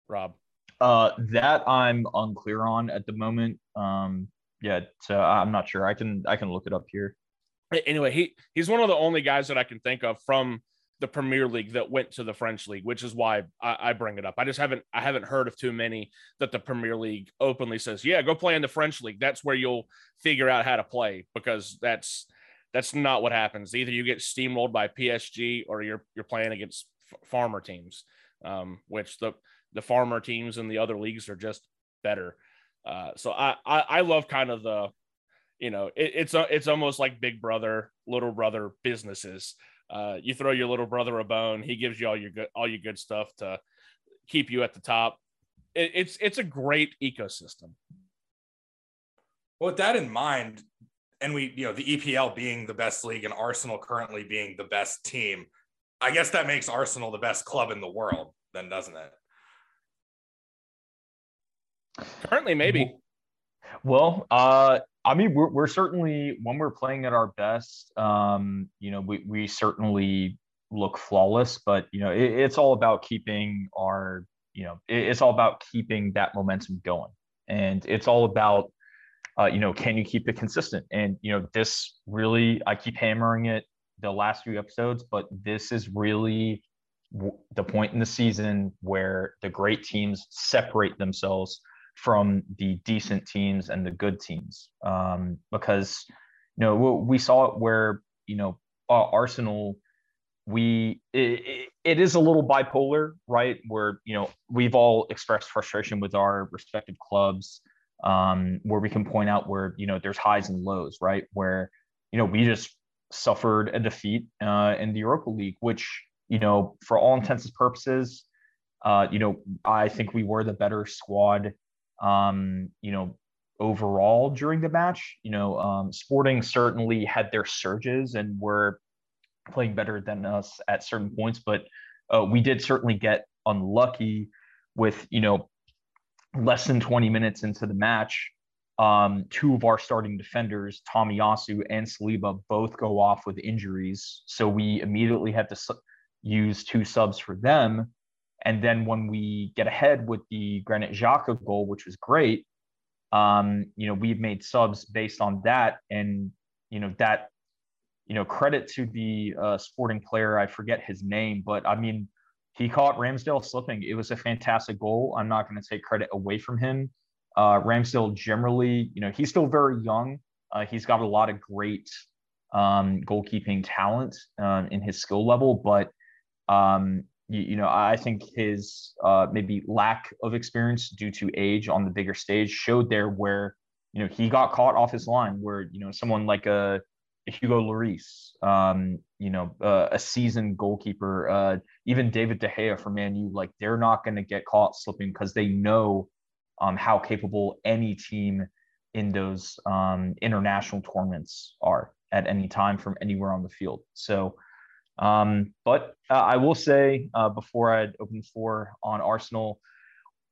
Rob, uh, that I'm unclear on at the moment. Um, yeah, so I'm not sure. I can I can look it up here. Anyway, he he's one of the only guys that I can think of from the Premier League that went to the French League, which is why I, I, bring it up. I just haven't I haven't heard of too many that the Premier League openly says, "Yeah, go play in the French League. That's where you'll figure out how to play." Because that's that's not what happens. Either you get steamrolled by PSG or you're you're playing against f- farmer teams, um, which the the farmer teams and the other leagues are just better. Uh, so I, I, I love kind of the, you know, it, it's a, it's almost like big brother, little brother businesses. Uh, you throw your little brother a bone, he gives you all your good all your good stuff to keep you at the top. It, it's it's a great ecosystem. Well, with that in mind, and we, you know, the EPL being the best league and Arsenal currently being the best team, I guess that makes Arsenal the best club in the world, then, doesn't it? Currently, maybe. Well, uh, I mean, we're, we're certainly when we're playing at our best. Um, you know, we we certainly look flawless, but you know, it, it's all about keeping our, you know, it, it's all about keeping that momentum going, and it's all about, uh, you know, can you keep it consistent? And you know, this really, I keep hammering it the last few episodes, but this is really the point in the season where the great teams separate themselves from the decent teams and the good teams. Um, because you know we saw it where you know Arsenal we it, it is a little bipolar right? Where you know we've all expressed frustration with our respective clubs um, where we can point out where you know there's highs and lows right? Where you know we just suffered a defeat uh, in the Europa League which you know for all intents and purposes uh, you know I think we were the better squad um, you know, overall during the match. You know, um, Sporting certainly had their surges and were playing better than us at certain points, but uh, we did certainly get unlucky with, you know, less than 20 minutes into the match. Um, two of our starting defenders, Tomiyasu and Saliba, both go off with injuries. So we immediately had to su- use two subs for them. And then when we get ahead with the Granit Xhaka goal, which was great, um, you know, we've made subs based on that. And, you know, that, you know, credit to the uh, sporting player, I forget his name, but I mean, he caught Ramsdale slipping. It was a fantastic goal. I'm not going to take credit away from him. Uh, Ramsdale generally, you know, he's still very young. Uh, he's got a lot of great um, goalkeeping talent uh, in his skill level, but um, you, you know, I think his uh, maybe lack of experience due to age on the bigger stage showed there where, you know, he got caught off his line where, you know, someone like a, a Hugo Lloris, um, you know, uh, a seasoned goalkeeper, uh, even David De Gea for Man U, like they're not going to get caught slipping because they know um, how capable any team in those um, international tournaments are at any time from anywhere on the field. So, um, but uh, I will say uh, before I open the floor on Arsenal,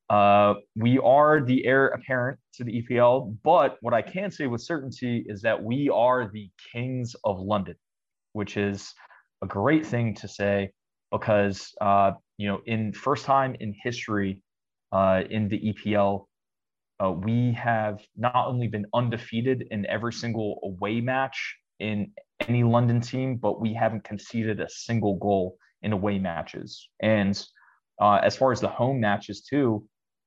uh, we are the heir apparent to the EPL. But what I can say with certainty is that we are the kings of London, which is a great thing to say because uh, you know in first time in history uh, in the EPL. Uh, we have not only been undefeated in every single away match in any London team, but we haven't conceded a single goal in away matches. And uh, as far as the home matches too,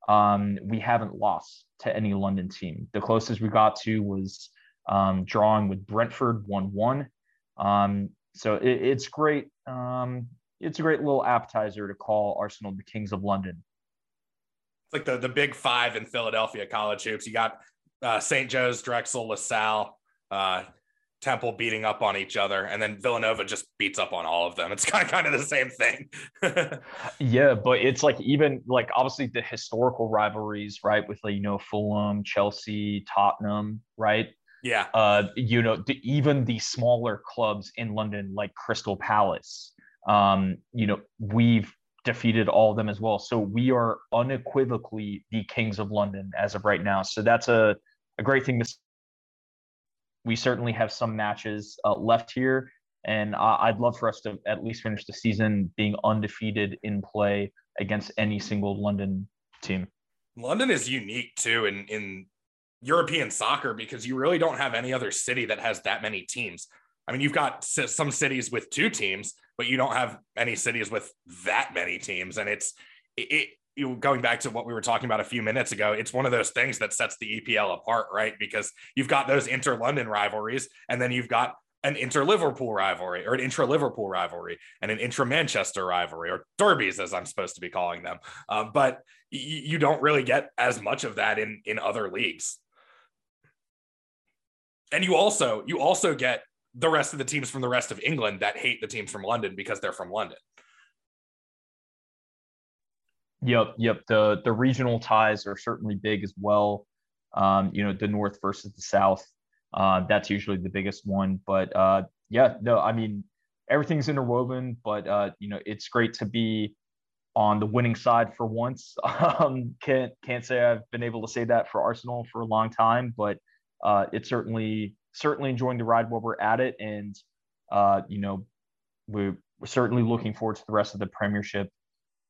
um, we haven't lost to any London team. The closest we got to was um, drawing with Brentford one-one. Um, so it, it's great. Um, it's a great little appetizer to call Arsenal the Kings of London. It's like the the big five in Philadelphia college hoops. You got uh, St. Joe's, Drexel, LaSalle, uh, Temple beating up on each other, and then Villanova just beats up on all of them. It's kind of kind of the same thing. yeah, but it's like even like obviously the historical rivalries, right? With like you know Fulham, Chelsea, Tottenham, right? Yeah. Uh, you know, the, even the smaller clubs in London, like Crystal Palace, um, you know, we've defeated all of them as well. So we are unequivocally the kings of London as of right now. So that's a, a great thing to. We certainly have some matches uh, left here, and I'd love for us to at least finish the season being undefeated in play against any single London team. London is unique too in in European soccer because you really don't have any other city that has that many teams. I mean, you've got some cities with two teams, but you don't have any cities with that many teams. And it's it, you going back to what we were talking about a few minutes ago, it's one of those things that sets the EPL apart, right? Because you've got those inter London rivalries, and then you've got an inter Liverpool rivalry or an intra Liverpool rivalry and an intra Manchester rivalry or derbies, as I'm supposed to be calling them. Um, but y- you don't really get as much of that in in other leagues and you also you also get the rest of the teams from the rest of England that hate the teams from London because they're from London. Yep, yep. The the regional ties are certainly big as well. Um, you know, the north versus the south. Uh, that's usually the biggest one. But uh, yeah, no, I mean everything's interwoven. But uh, you know, it's great to be on the winning side for once. Um, can't can't say I've been able to say that for Arsenal for a long time, but uh, it's certainly certainly enjoying the ride while we're at it, and uh, you know we're, we're, certainly looking forward to the rest of the Premiership.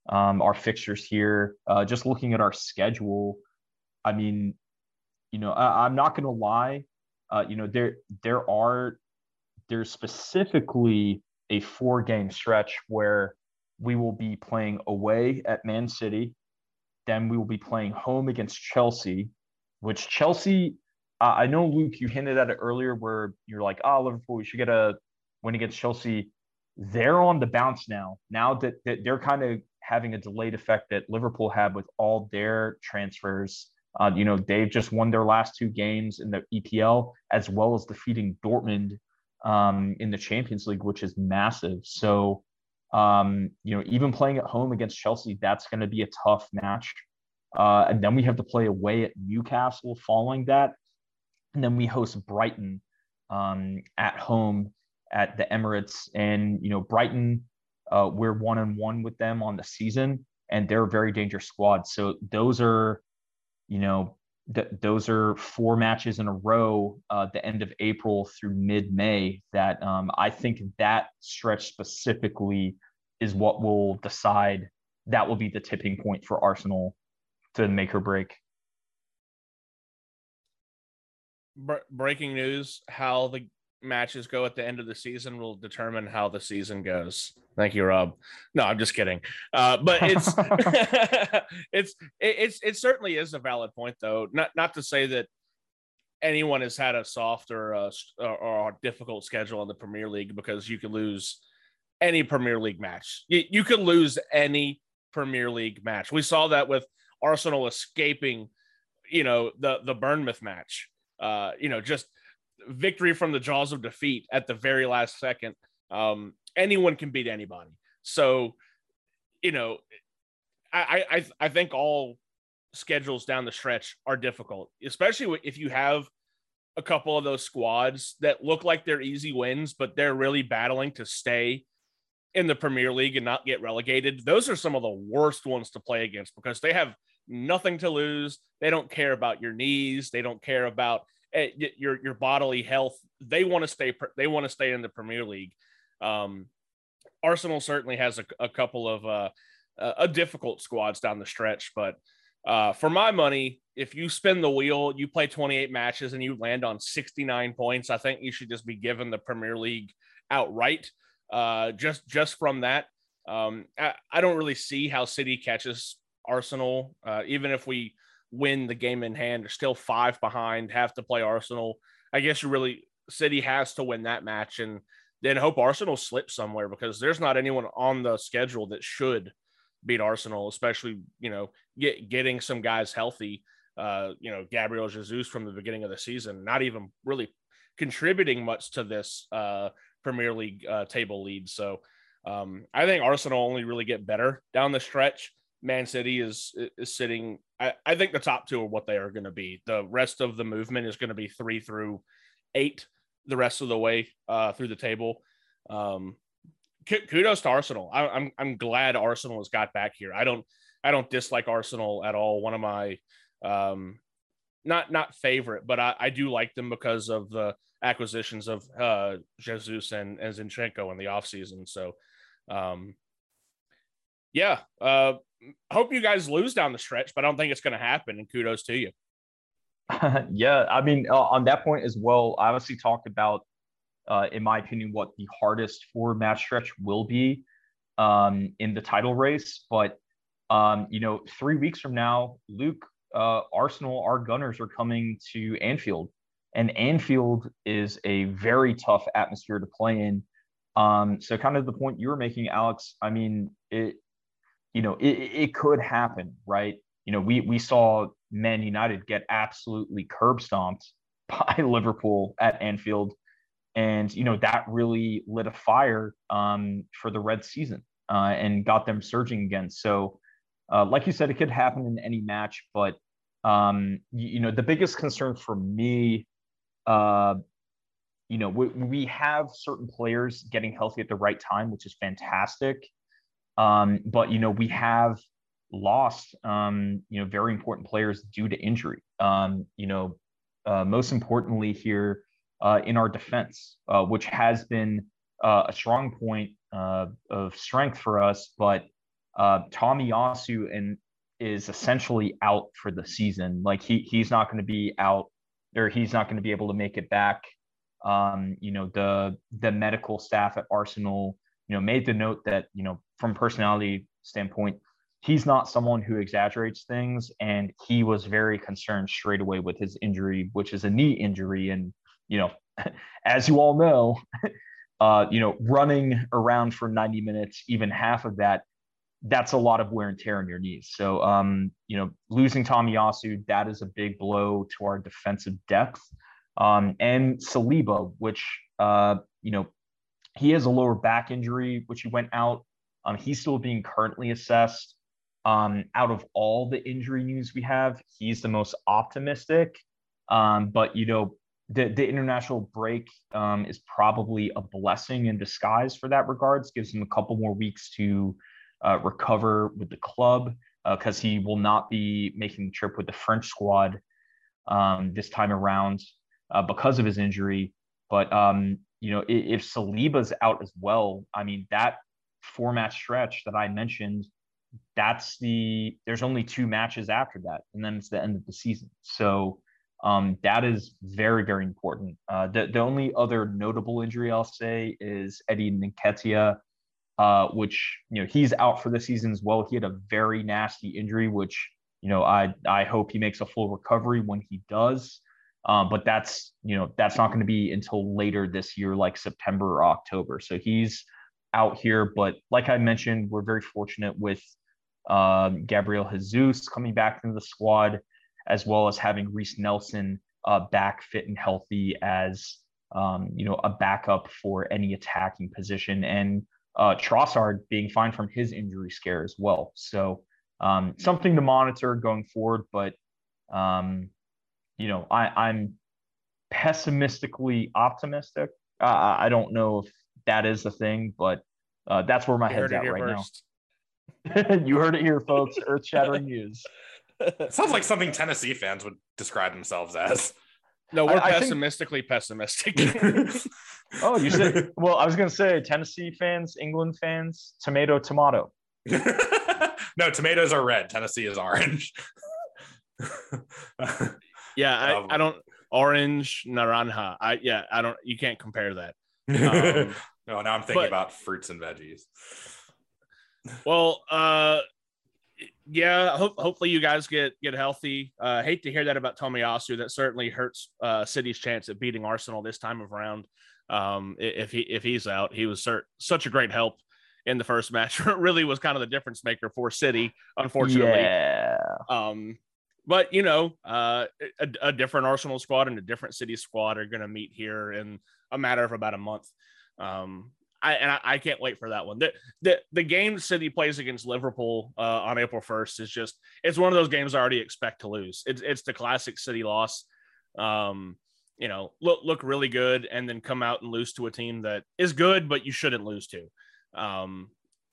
Um, our fixtures here, uh, just looking at our schedule, I mean, you know, I, am not going to lie, uh, you know, there there are there's specifically a four game stretch where we will be playing away at Man City, then we will be playing home against Chelsea, which Chelsea uh, I know Luke, you hinted at it earlier where you're like, oh, Liverpool, we should get a win against Chelsea. They're on the bounce now. Now that, that they're kind of having a delayed effect that Liverpool had with all their transfers. Uh, you know, they've just won their last two games in the EPL, as well as defeating Dortmund um, in the Champions League, which is massive. So, um, you know, even playing at home against Chelsea, that's going to be a tough match. Uh, and then we have to play away at Newcastle following that. And then we host Brighton um, at home at the Emirates. And, you know, Brighton, uh, we're one on one with them on the season, and they're a very dangerous squad. So those are, you know, th- those are four matches in a row, uh, the end of April through mid May, that um, I think that stretch specifically is what will decide. That will be the tipping point for Arsenal to make or break. breaking news how the matches go at the end of the season will determine how the season goes. Thank you, Rob. No, I'm just kidding. Uh, but it's it's it's it certainly is a valid point, though. Not not to say that anyone has had a soft or a, or a difficult schedule in the Premier League because you could lose any Premier League match. You, you could lose any Premier League match. We saw that with Arsenal escaping, you know, the the Bournemouth match uh, you know, just victory from the jaws of defeat at the very last second. Um, anyone can beat anybody. So, you know, I, I, I think all schedules down the stretch are difficult, especially if you have a couple of those squads that look like they're easy wins, but they're really battling to stay in the Premier League and not get relegated. Those are some of the worst ones to play against because they have nothing to lose. They don't care about your knees. They don't care about your your bodily health. They want to stay. They want to stay in the Premier League. Um, Arsenal certainly has a, a couple of uh, a difficult squads down the stretch, but uh, for my money, if you spin the wheel, you play 28 matches and you land on 69 points, I think you should just be given the Premier League outright. Uh, just just from that, um, I, I don't really see how City catches Arsenal. Uh, even if we win the game in hand, they're still five behind, have to play Arsenal. I guess you really City has to win that match and then hope Arsenal slips somewhere because there's not anyone on the schedule that should beat Arsenal, especially you know get, getting some guys healthy. Uh, you know Gabriel Jesus from the beginning of the season, not even really contributing much to this uh, Premier League uh, table lead. So um, I think Arsenal only really get better down the stretch. Man City is is sitting. I, I think the top two are what they are going to be. The rest of the movement is going to be three through eight. The rest of the way uh, through the table. Um, kudos to Arsenal. I, I'm I'm glad Arsenal has got back here. I don't I don't dislike Arsenal at all. One of my um, not not favorite, but I, I do like them because of the acquisitions of uh, Jesus and, and Zinchenko in the offseason. So, um, yeah, uh, hope you guys lose down the stretch, but I don't think it's going to happen. And kudos to you. yeah, I mean, uh, on that point as well, I obviously talked about, uh, in my opinion, what the hardest four match stretch will be um, in the title race. But, um, you know, three weeks from now, Luke, uh, Arsenal, our Gunners are coming to Anfield, and Anfield is a very tough atmosphere to play in. Um, so, kind of the point you were making, Alex. I mean, it, you know, it, it could happen, right? You know, we we saw Man United get absolutely curb stomped by Liverpool at Anfield, and you know that really lit a fire um, for the Red season uh, and got them surging again. So, uh, like you said, it could happen in any match, but um, you, you, know, the biggest concern for me, uh, you know, we, we, have certain players getting healthy at the right time, which is fantastic. Um, but you know, we have lost, um, you know, very important players due to injury. Um, you know, uh, most importantly here uh, in our defense, uh, which has been uh, a strong point uh, of strength for us, but uh, Tomiyasu and is essentially out for the season. Like he he's not going to be out or he's not going to be able to make it back. Um, you know, the the medical staff at Arsenal, you know, made the note that, you know, from personality standpoint, he's not someone who exaggerates things and he was very concerned straight away with his injury, which is a knee injury and, you know, as you all know, uh, you know, running around for 90 minutes, even half of that that's a lot of wear and tear on your knees. So, um, you know, losing Tomiyasu, that is a big blow to our defensive depth. Um, and Saliba, which, uh, you know, he has a lower back injury, which he went out. Um, he's still being currently assessed. Um, out of all the injury news we have, he's the most optimistic. Um, but, you know, the, the international break um, is probably a blessing in disguise for that regards, gives him a couple more weeks to uh, recover with the club because uh, he will not be making the trip with the French squad um, this time around uh, because of his injury. But um, you know, if, if Saliba's out as well, I mean that four match stretch that I mentioned, that's the there's only two matches after that, and then it's the end of the season. So um, that is very very important. Uh, the the only other notable injury I'll say is Eddie Nketiah uh, which you know he's out for the season as well. He had a very nasty injury, which you know I I hope he makes a full recovery when he does. Um, but that's you know that's not going to be until later this year, like September or October. So he's out here. But like I mentioned, we're very fortunate with um, Gabriel Jesus coming back into the squad, as well as having Reiss Nelson uh, back fit and healthy as um, you know a backup for any attacking position. And uh, Trossard being fine from his injury scare as well. So um, something to monitor going forward. But um, you know, I, am pessimistically optimistic. Uh, I don't know if that is the thing, but uh, that's where my you head's at right first. now. you heard it here, folks. Earth shattering news. Sounds like something Tennessee fans would describe themselves as. No, we're I, pessimistically I think... pessimistic. oh, you said well, I was gonna say Tennessee fans, England fans, tomato, tomato. no, tomatoes are red. Tennessee is orange. Yeah, I, um, I don't orange naranja. I yeah, I don't you can't compare that. Um, no, now I'm thinking but, about fruits and veggies. Well, uh yeah, ho- hopefully you guys get get healthy. Uh, hate to hear that about Tomiyasu. That certainly hurts uh, City's chance at beating Arsenal this time around. Um, if he if he's out, he was cert- such a great help in the first match. really was kind of the difference maker for City. Unfortunately, yeah. Um, but you know, uh, a, a, different Arsenal squad and a different City squad are going to meet here in a matter of about a month. Um, I, and I, I, can't wait for that one. The, the the game City plays against Liverpool uh, on April first is just it's one of those games I already expect to lose. It's it's the classic City loss. Um, you know, look look really good and then come out and lose to a team that is good, but you shouldn't lose to. Um,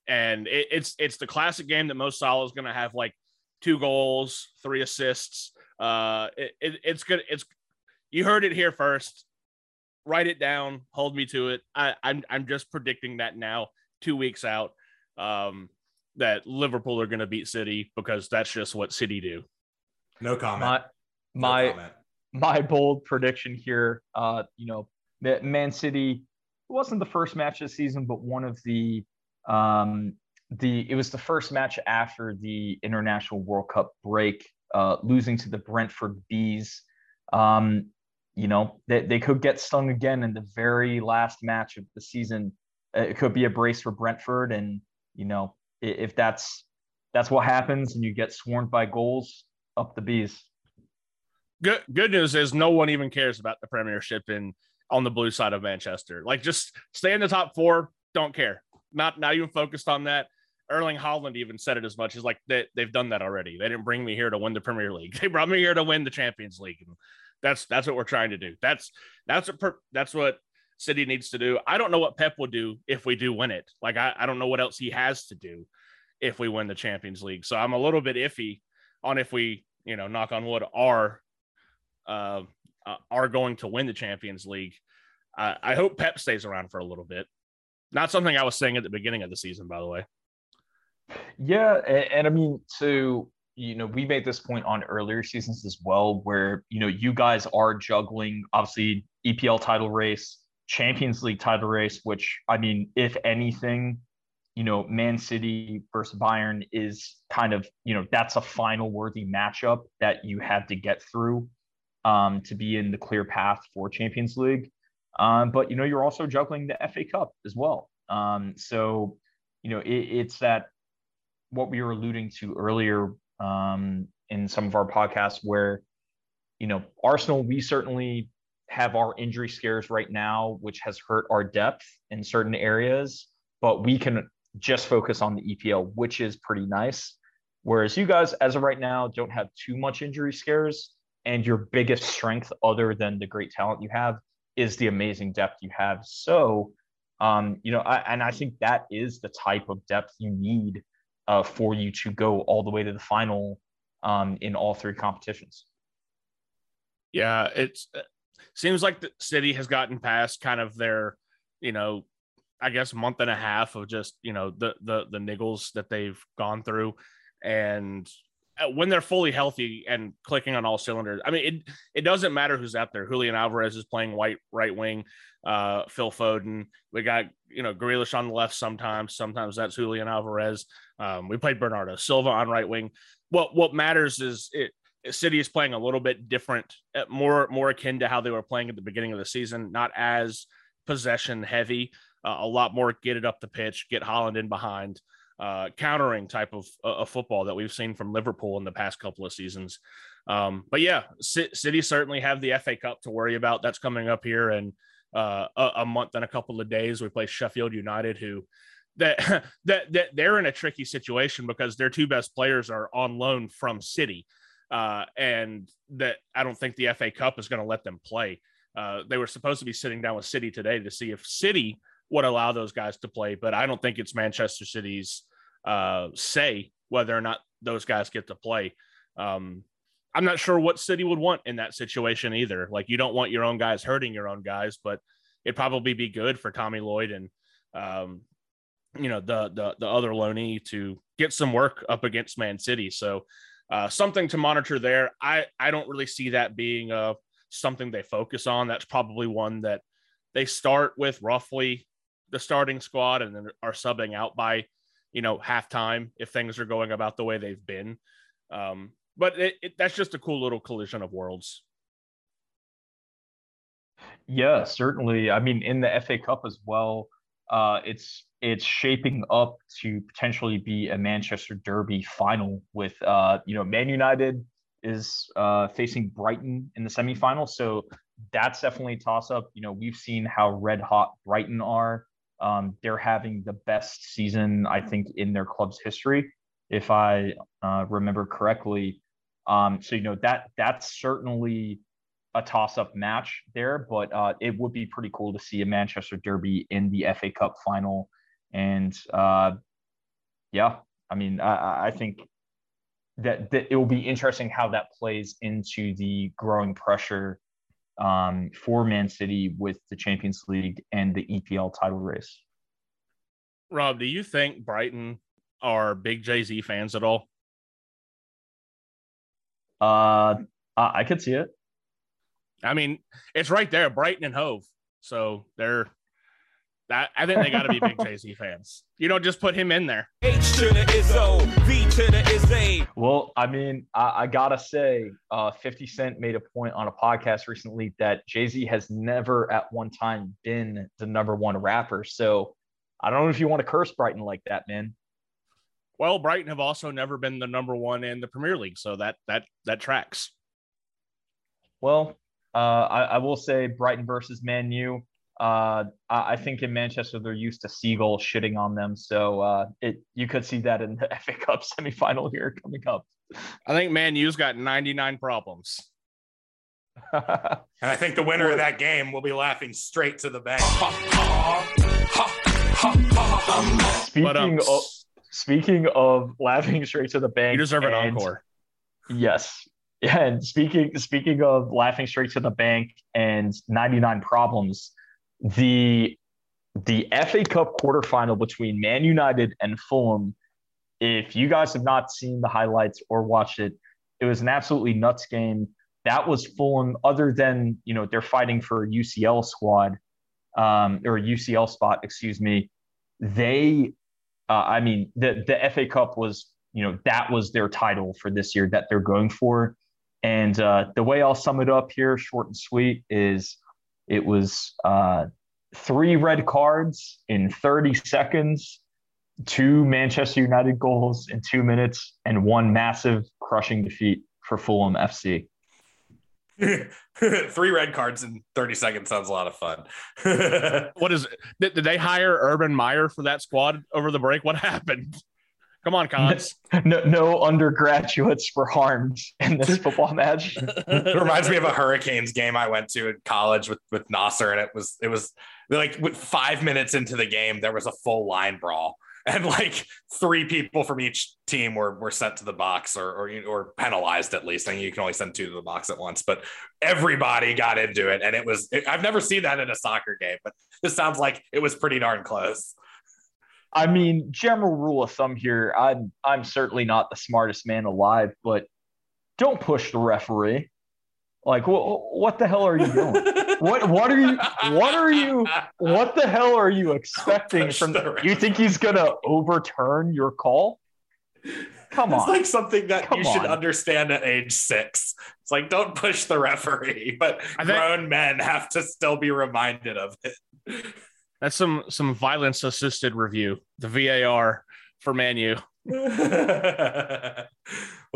and it, it's it's the classic game that Mo Salah is going to have like two goals, three assists. Uh, it, it, it's good. It's you heard it here first. Write it down. Hold me to it. I, I'm I'm just predicting that now, two weeks out, um, that Liverpool are going to beat City because that's just what City do. No comment. My my, no comment. my bold prediction here. Uh, you know, Man City wasn't the first match this season, but one of the um, the it was the first match after the international World Cup break, uh, losing to the Brentford Bees. Um, you know, they, they could get stung again in the very last match of the season. It could be a brace for Brentford, and you know, if that's that's what happens, and you get swarmed by goals, up the bees. Good good news is no one even cares about the Premiership in on the blue side of Manchester. Like, just stay in the top four. Don't care. Not not even focused on that. Erling Haaland even said it as much He's like they, they've done that already. They didn't bring me here to win the Premier League. They brought me here to win the Champions League. And that's that's what we're trying to do. That's that's what that's what City needs to do. I don't know what Pep would do if we do win it. Like I, I don't know what else he has to do if we win the Champions League. So I'm a little bit iffy on if we, you know, knock on wood, are uh, uh are going to win the Champions League. I hope Pep stays around for a little bit. Not something I was saying at the beginning of the season, by the way. Yeah, and, and I mean, so you know, we made this point on earlier seasons as well, where you know you guys are juggling obviously EPL title race, Champions League title race, which I mean, if anything, you know, Man City versus Bayern is kind of you know that's a final worthy matchup that you have to get through um, to be in the clear path for Champions League. Um, but you know, you're also juggling the FA Cup as well. Um, so you know, it, it's that what we were alluding to earlier um, in some of our podcasts, where you know Arsenal, we certainly have our injury scares right now, which has hurt our depth in certain areas, but we can just focus on the EPL, which is pretty nice. Whereas you guys, as of right now, don't have too much injury scares, and your biggest strength, other than the great talent you have, is the amazing depth you have. So, um, you know, I, and I think that is the type of depth you need uh, for you to go all the way to the final um, in all three competitions. Yeah, it uh, seems like the city has gotten past kind of their, you know, I guess month and a half of just you know the the the niggles that they've gone through, and when they're fully healthy and clicking on all cylinders, I mean, it it doesn't matter who's out there. Julian Alvarez is playing white right wing. Uh, Phil Foden. We got you know Grealish on the left sometimes. Sometimes that's Julian Alvarez. Um, we played Bernardo Silva on right wing. What what matters is it. City is playing a little bit different, uh, more more akin to how they were playing at the beginning of the season. Not as possession heavy. Uh, a lot more get it up the pitch, get Haaland in behind uh, countering type of, uh, of football that we've seen from Liverpool in the past couple of seasons. Um, but yeah, C- City certainly have the FA Cup to worry about. That's coming up here in uh, a, a, month and a couple of days. We play Sheffield United, who that, that that they're in a tricky situation because their two best players are on loan from City, uh, and that I don't think the FA Cup is going to let them play. Uh, they were supposed to be sitting down with City today to see if City would allow those guys to play. But I don't think it's Manchester City's uh, say whether or not those guys get to play. Um, I'm not sure what City would want in that situation either. Like you don't want your own guys hurting your own guys, but it'd probably be good for Tommy Doyle and um, you know the the the other loanee to get some work up against Man City. So uh, something to monitor there. I I don't really see that being uh, something they focus on. That's probably one that they start with roughly the starting squad and then are subbing out by you know halftime if things are going about the way they've been. Um, but it, it, that's just a cool little collision of worlds. Yeah, certainly. I mean, in the FA Cup as well, uh, it's it's shaping up to potentially be a Manchester Derby final with uh, you know Man United is uh, facing Brighton in the semifinal, so that's definitely a toss up. You know, we've seen how red hot Brighton are. Um, they're having the best season I think in their club's history, if I uh, remember correctly. Um, so you know that that's certainly a toss-up match there, but uh, it would be pretty cool to see a Manchester Derby in the FA Cup final. And uh, yeah, I mean, I, I think that, that it will be interesting how that plays into the growing pressure um, for Man City with the Champions League and the EPL title race. Rob, do you think Brighton are big Jay Z fans at all? Uh, I could see it. I mean, it's right there, Brighton and Hove. So they're that I think they got to be big Jay Z fans. You don't just put him in there. H to the Izzo, V to the Izzy. Well, I mean, I, I gotta say, uh, 50 Cent made a point on a podcast recently that Jay Z has never at one time been the number one rapper. So I don't know if you want to curse Brighton like that, man. Well, Brighton have also never been the number one in the Premier League, so that that that tracks. Well, uh, I, I, will say Brighton versus Man U. Uh, I, I, think in Manchester they're used to Seagull shitting on them, so uh, it you could see that in the FA Cup semifinal here coming up. I think Man U's got 99 problems. and I think the winner of that game will be laughing straight to the bank. speaking but, um, of speaking of laughing straight to the bank, you deserve an encore. Yes, yeah, and speaking speaking of laughing straight to the bank and 99 problems, the the FA Cup quarterfinal between Man United and Fulham. If you guys have not seen the highlights or watched it, it was an absolutely nuts game. That was Fulham. Other than you know they're fighting for a UCL squad um, or UCL spot, excuse me. They, uh, I mean, the the FA Cup was you know that was their title for this year that they're going for and uh, the way I'll sum it up here, short and sweet, is it was uh, three red cards in 30 seconds, two Manchester United goals in two minutes, and one massive crushing defeat for Fulham FC. Three red cards in 30 seconds sounds a lot of fun. what is it? Did, did they hire Urban Meyer for that squad over the break? What happened? Come on, Cons. No, no undergraduates were harmed in this football match. it reminds me of a Hurricanes game I went to in college with with Nasser, and it was it was like five minutes into the game, there was a full line brawl, and like three people from each team were were sent to the box or or, or penalized at least. I think you can only send two to the box at once, but everybody got into it, and it was. It, I've never seen that in a soccer game, but this sounds like it was pretty darn close. I mean, general rule of thumb here. I'm I'm certainly not the smartest man alive, but don't push the referee. Like, what? What the hell are you doing? what? What are you? What are you? What the hell are you expecting from? The, referee. you think he's gonna overturn your call? Come on. It's like something that Come you should on. understand at age six. It's like don't push the referee, but think, grown men have to still be reminded of it. That's some some violence assisted review. The VAR for Manu. well,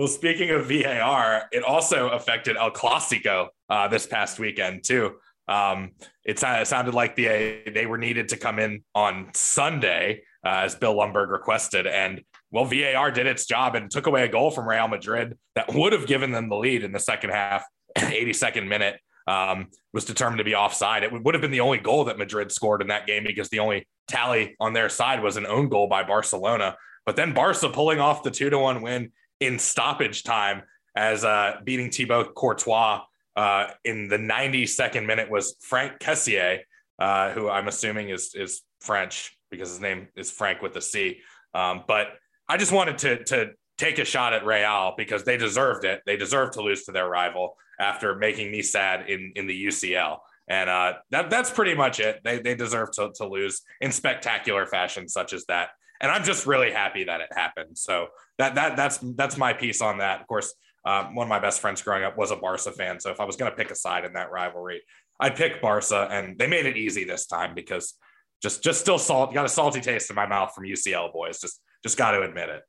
speaking of VAR, it also affected El Clasico uh, this past weekend too. Um, it, it, sounded like the they were needed to come in on Sunday, uh, as Bill Lumbergh requested, and well, VAR did its job and took away a goal from Real Madrid that would have given them the lead in the second half, 82nd minute um, was determined to be offside. It would have been the only goal that Madrid scored in that game because the only tally on their side was an own goal by Barcelona. But then Barca pulling off the two to one win in stoppage time as uh, beating Thibaut Courtois uh, in the 92nd minute was Franck Kessié, uh, who I'm assuming is is French because his name is Frank with a C. Um, but I just wanted to to take a shot at Real because they deserved it. They deserved to lose to their rival after making me sad in in the UCL. And uh, that that's pretty much it. They they deserve to, to lose in spectacular fashion such as that. And I'm just really happy that it happened. So that that that's that's my piece on that. Of course, um, one of my best friends growing up was a Barca fan. So if I was going to pick a side in that rivalry, I'd pick Barca. And they made it easy this time because just just still salt got a salty taste in my mouth from UCL boys. Just just got to admit it.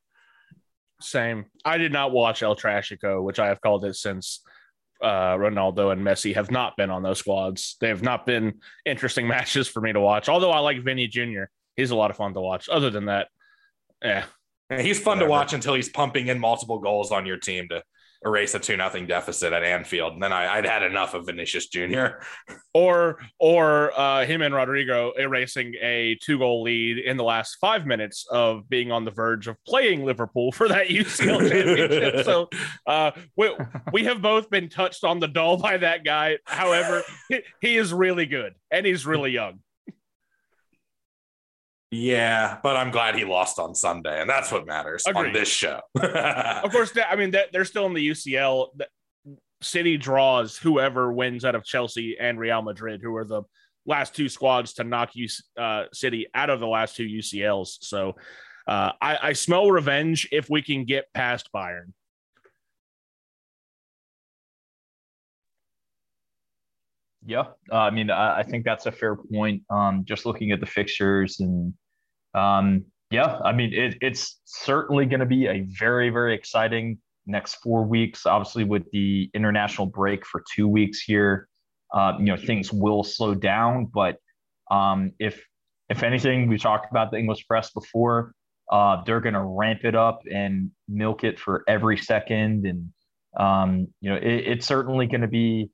Same. I did not watch El Trashico, which I have called it since uh, Ronaldo and Messi have not been on those squads. They have not been interesting matches for me to watch. Although I like Vinny Jr., he's a lot of fun to watch. Other than that, yeah, he's fun Whatever. to watch until he's pumping in multiple goals on your team to erase a two nothing deficit at Anfield. And then I, would had enough of Vinicius Jr. or or uh, him and Rodrygo erasing a two goal lead in the last five minutes of being on the verge of playing Liverpool for that UCL championship. so uh, we, we have both been touched on the doll by that guy. However, he, he is really good and he's really young. Yeah, but I'm glad he lost on Sunday, and that's what matters Agreed. on this show. of course, I mean they're still in the UCL. City draws whoever wins out of Chelsea and Real Madrid, who are the last two squads to knock you uh, City out of the last two UCLs. So uh, I, I smell revenge if we can get past Bayern. Yeah, uh, I mean, I, I, think that's a fair point. Um, just looking at the fixtures and, um, yeah, I mean, it, it's certainly going to be a very, very exciting next four weeks. Obviously, with the international break for two weeks here, uh, you know, things will slow down. But um, if if anything, we talked about the English press before. Uh, they're going to ramp it up and milk it for every second, and um, you know, it, it's certainly going to be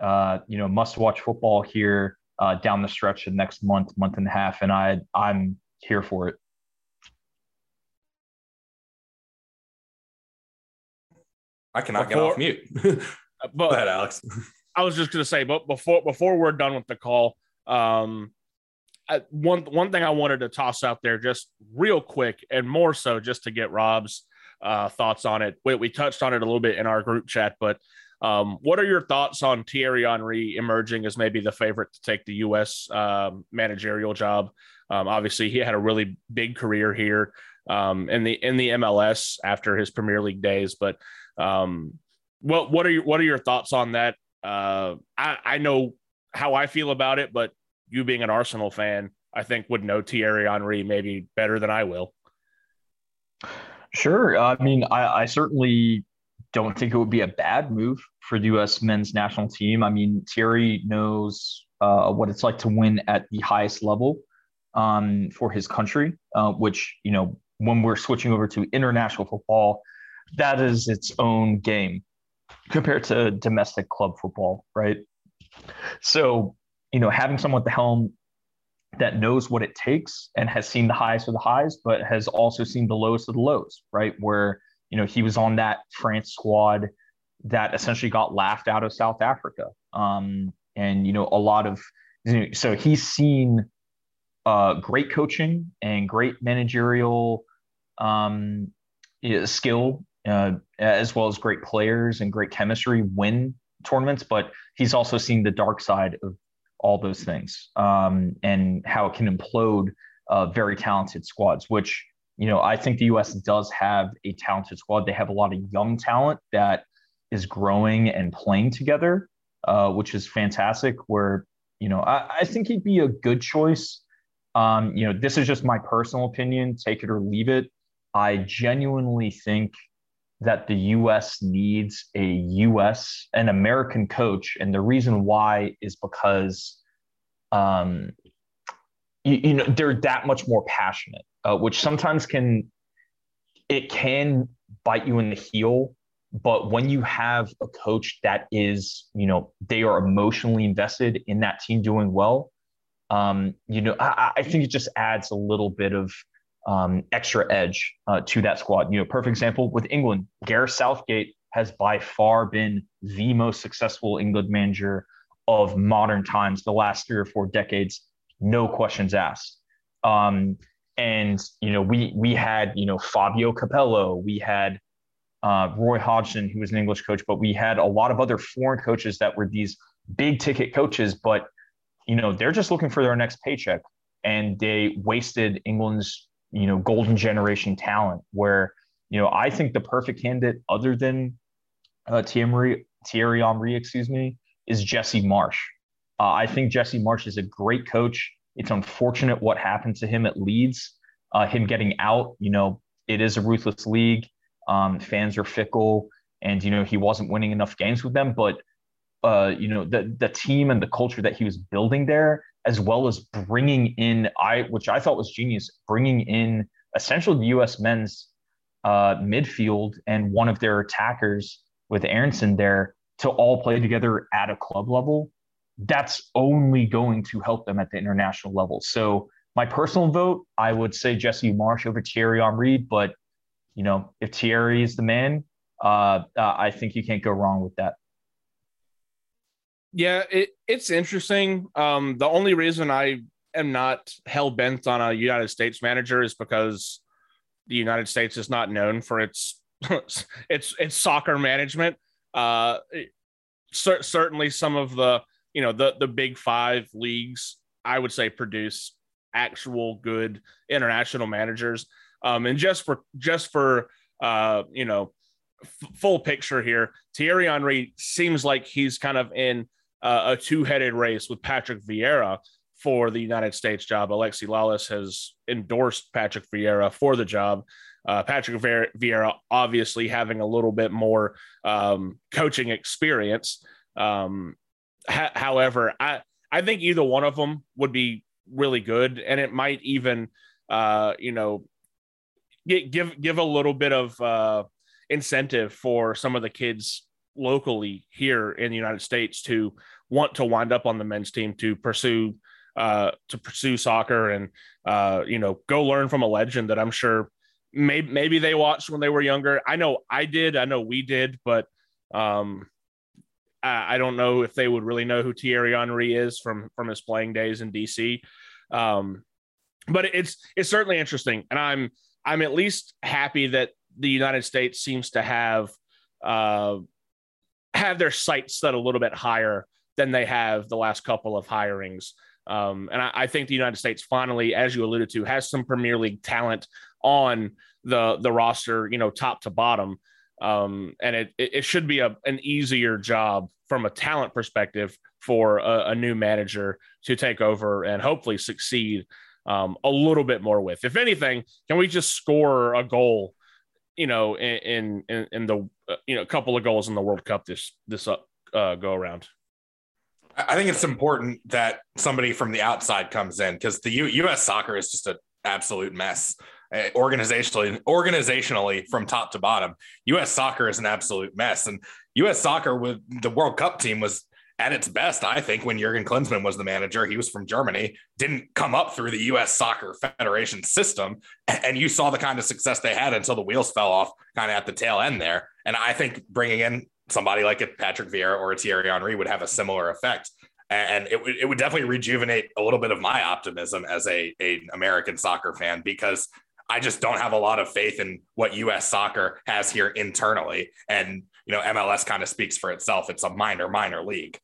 uh, you know, must watch football here uh, down the stretch of next month, month and a half, and I I'm here for it. I cannot before, get off mute. but, Go ahead, Alex. I was just going to say, but before before we're done with the call, um, I, one one thing I wanted to toss out there, just real quick, and more so, just to get Rob's uh, thoughts on it. We, we touched on it a little bit in our group chat, but um, what are your thoughts on Thierry Henry emerging as maybe the favorite to take the U.S. Um, managerial job? Um, obviously, he had a really big career here um, in the in the MLS after his Premier League days. But um, what what are your what are your thoughts on that? Uh, I, I know how I feel about it, but you being an Arsenal fan, I think would know Thierry Henry maybe better than I will. Sure. I mean, I, I certainly don't think it would be a bad move for the U.S. men's national team. I mean, Thierry knows uh, what it's like to win at the highest level um, for his country, uh, which, you know, when we're switching over to international football, that is its own game compared to domestic club football, right? So, you know, having someone at the helm that knows what it takes and has seen the highs of the highs, but has also seen the lowest of the lows, right? Where you know, he was on that France squad that essentially got laughed out of South Africa. Um, and, you know, a lot of, you know, so he's seen uh, great coaching and great managerial um, skill, uh, as well as great players and great chemistry win tournaments. But he's also seen the dark side of all those things um, and how it can implode uh, very talented squads, which you know, I think the U.S. does have a talented squad. They have a lot of young talent that is growing and playing together, uh, which is fantastic. Where you know, I, I, think he'd be a good choice. Um, you know, this is just my personal opinion. Take it or leave it. I genuinely think that the U.S. needs a U.S. an American coach, and the reason why is because, um, you, you know, they're that much more passionate uh, which sometimes can it can bite you in the heel but when you have a coach that is you know they are emotionally invested in that team doing well um, you know I, I, think it just adds a little bit of um, extra edge uh, to that squad. You know perfect example with england gareth southgate has by far been the most successful england manager of modern times the last three or four decades no questions asked um, and you know we we had you know Fabio Capello, we had uh, Roy Hodgson, who was an English coach, but we had a lot of other foreign coaches that were these big ticket coaches, but you know they're just looking for their next paycheck, and they wasted England's you know golden generation talent. Where you know I think the perfect candidate, other than uh, Thierry Thierry Henry, excuse me, is Jesse Marsch. Uh, I think Jesse Marsch is a great coach. It's unfortunate what happened to him at Leeds, uh, him getting out. You know, it is a ruthless league. Um, fans are fickle, and you know he wasn't winning enough games with them. But uh, you know the the team and the culture that he was building there, as well as bringing in I, which I thought was genius, bringing in essentially the U.S. men's uh, midfield and one of their attackers with Aaronson there to all play together at a club level. That's only going to help them at the international level. So my personal vote, I would say Jesse Marsch over Thierry Henry, but you know, if Thierry is the man, uh, uh, I think you can't go wrong with that. Yeah, it, it's interesting. Um, the only reason I am not hell bent on a United States manager is because the United States is not known for its its its soccer management. Uh, cer- certainly, some of the you know the the big five leagues I would say produce actual good international managers. Um, and just for just for uh, you know f- full picture here, Thierry Henry seems like he's kind of in uh, a two headed race with Patrick Vieira for the United States job. Alexi Lalas has endorsed Patrick Vieira for the job. Uh, Patrick Vieira obviously having a little bit more um, coaching experience. Um, however, I I think either one of them would be really good, and it might even uh, you know get, give give a little bit of uh, incentive for some of the kids locally here in the United States to want to wind up on the men's team to pursue uh, to pursue soccer and uh, you know go learn from a legend that I'm sure maybe maybe they watched when they were younger. I know I did. I know we did, but um, I, don't know if they would really know who Thierry Henry is from from his playing days in DC. Um, but it's it's certainly interesting, and I'm I'm at least happy that the United States seems to have uh, have their sights set a little bit higher than they have the last couple of hirings. Um, and I, I, think the United States finally, as you alluded to, has some Premier League talent on the the roster, you know, top to bottom. Um, and it, it should be a, an easier job from a talent perspective for a, a new manager to take over and hopefully succeed um, a little bit more with. If anything, can we just score a goal, you know, in in, in the uh, you know a couple of goals in the World Cup this this uh, uh, go around? I think it's important that somebody from the outside comes in because the U- U.S. soccer is just an absolute mess. Uh, organizationally, organizationally from top to bottom, U.S. soccer is an absolute mess, and U.S. soccer with the World Cup team was at its best, I think, when Jurgen Klinsmann was the manager. He was from Germany, didn't come up through the U.S. Soccer Federation system, and you saw the kind of success they had until the wheels fell off, kind of at the tail end there. And I think bringing in somebody like a Patrick Vieira or a Thierry Henry would have a similar effect. And it would, it would definitely rejuvenate a little bit of my optimism as a, a American soccer fan because I just don't have a lot of faith in what U.S. soccer has here internally. And, you know, MLS kind of speaks for itself. It's a minor, minor league.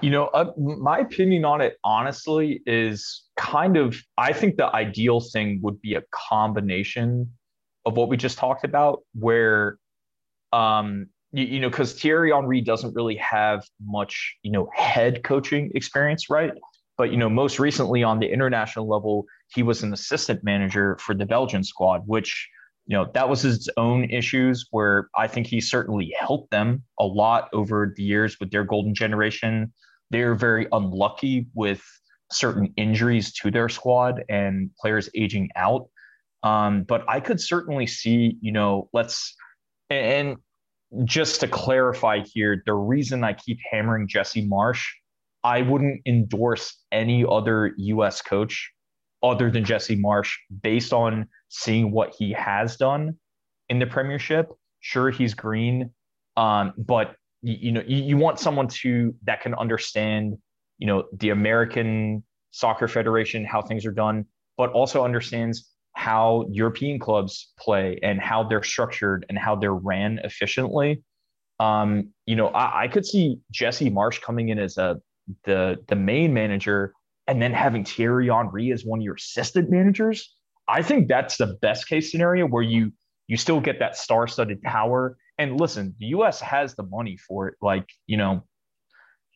You know, uh, my opinion on it, honestly, is kind of I think the ideal thing would be a combination of what we just talked about, where, um, you, you know, because Thierry Henry doesn't really have much, you know, head coaching experience, right? But you know, most recently on the international level, he was an assistant manager for the Belgian squad, which you know that was his own issues where i think he certainly helped them a lot over the years with their golden generation. They're very unlucky with certain injuries to their squad and players aging out. Um, but i could certainly see you know let's and just to clarify here the reason i keep hammering jesse marsch i wouldn't endorse any other us coach other than jesse Marsch based on seeing what he has done in the Premiership. Sure, he's green, um, but you, you know you, you want someone to that can understand you know the American Soccer Federation, how things are done, but also understands how European clubs play and how they're structured and how they're ran efficiently. Um, you know, I, I, could see Jesse Marsch coming in as a the the main manager and then having Thierry Henry as one of your assistant managers. I think that's the best case scenario where you you still get that star-studded power. And listen, the U.S. has the money for it. Like you know,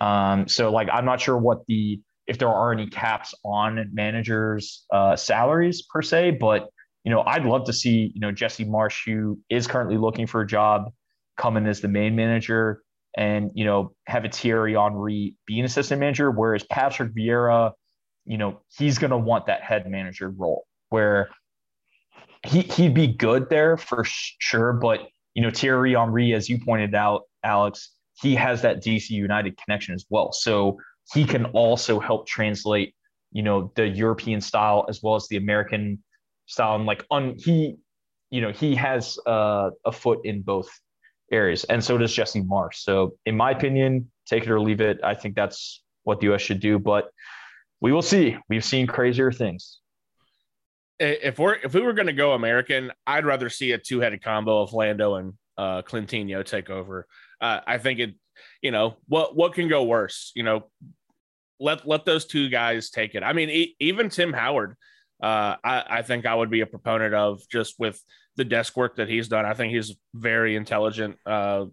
um, so like I'm not sure what the if there are any caps on managers' uh, salaries per se, but you know, I'd love to see, you know, Jesse Marsch, who is currently looking for a job, come in as the main manager and, you know, have a Thierry Henry be an assistant manager, whereas Patrick Vieira, you know, he's going to want that head manager role where he, he'd be good there for sure. But, you know, Thierry Henry, as you pointed out, Alex, he has that DC United connection as well. So he can also help translate, you know, the European style as well as the American style. And like on he, you know, he has uh, a foot in both areas, and so does Jesse Marsch. So in my opinion, take it or leave it. I think that's what the US should do, but we will see. We've seen crazier things. If we're if we were going to go American, I'd rather see a two headed combo of Lando and uh, Clintino take over. Uh, I think it, you know, what what can go worse? You know, let let those two guys take it. I mean, e- even Tim Howard, uh, I, I think I would be a proponent of just with the desk work that he's done. I think he's very intelligent. Uh,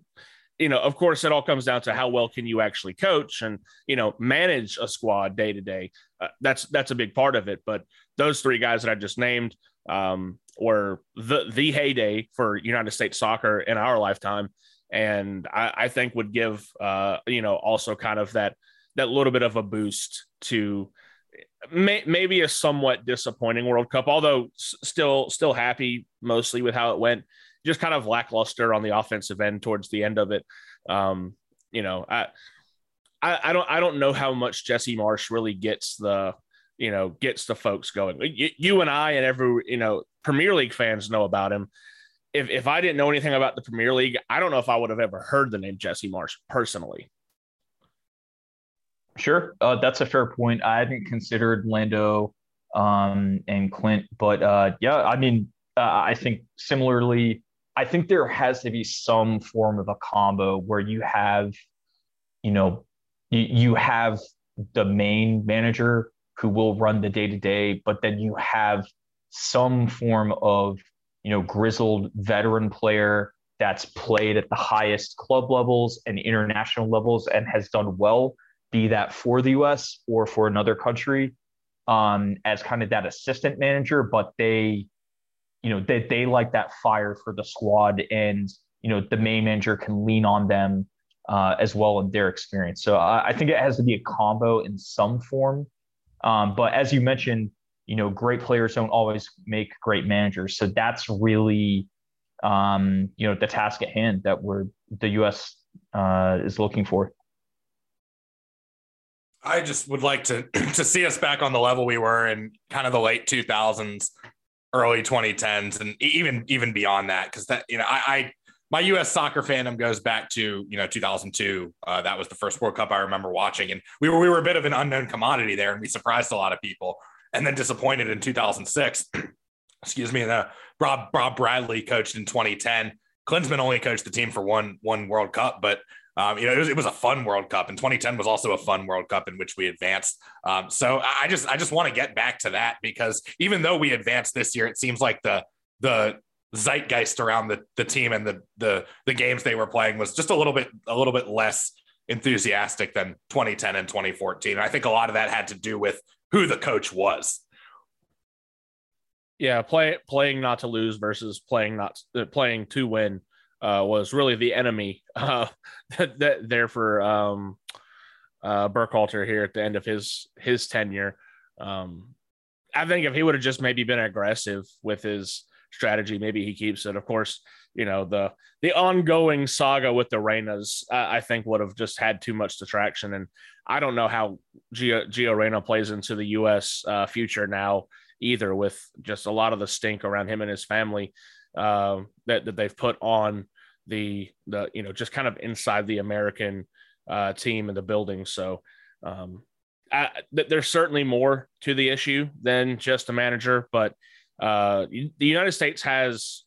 you know, of course, it all comes down to how well can you actually coach and you know manage a squad day to day. Uh, that's that's a big part of it. But those three guys that I just named um, were the the heyday for United States soccer in our lifetime, and I, I think would give uh, you know also kind of that that little bit of a boost to may, maybe a somewhat disappointing World Cup, although s- still still happy mostly with how it went. Just kind of lackluster on the offensive end towards the end of it. Um, you know, I, I, I don't I don't know how much Jesse Marsch really gets the you know gets the folks going. You, you and I and every you know Premier League fans know about him. If if I didn't know anything about the Premier League, I don't know if I would have ever heard the name Jesse Marsch personally. Sure, uh, that's a fair point. I hadn't considered Lando um, and Clint, but uh, yeah, I mean, uh, I think similarly, I think there has to be some form of a combo where you have, you know, you, you have the main manager who will run the day to day, but then you have some form of, you know, grizzled veteran player that's played at the highest club levels and international levels and has done well be that for the US or for another country um, as kind of that assistant manager, but they, you know, they, they like that fire for the squad and, you know, the main manager can lean on them uh, as well in their experience. So I, I, think it has to be a combo in some form. Um, but as you mentioned, you know, great players don't always make great managers. So that's really, um, you know, the task at hand that we're the U.S. Uh, is looking for. I just would like to to see us back on the level we were in kind of the late 2000s, early 2010s, and even even beyond that. Because that you know, I, I, my U.S. soccer fandom goes back to you know 2002. Uh, that was the first World Cup I remember watching, and we were we were a bit of an unknown commodity there, and we surprised a lot of people. And then disappointed in 2006. Excuse me. And uh, Rob Rob Bradley coached in 2010. Klinsmann only coached the team for one one World Cup, but um, you know, it was, it was, a fun World Cup, and 2010 was also a fun World Cup in which we advanced. Um, so I just I just want to get back to that because even though we advanced this year, it seems like the the zeitgeist around the the team and the the the games they were playing was just a little bit a little bit less enthusiastic than 2010 and 2014. And I think a lot of that had to do with who the coach was. Yeah, play playing not to lose versus playing not uh, playing to win uh, was really the enemy uh, that, that there for um, uh, Berhalter here at the end of his his tenure. Um, I think if he would have just maybe been aggressive with his strategy, maybe he keeps it. Of course, you know the the ongoing saga with the Reynas, I, I think would have just had too much distraction, and I don't know how Gio, Gio Reyna plays into the U.S. Uh, future now either, with just a lot of the stink around him and his family uh, that that they've put on the the you know just kind of inside the American uh, team and the building. So um, I, there's certainly more to the issue than just a manager, but uh, the United States has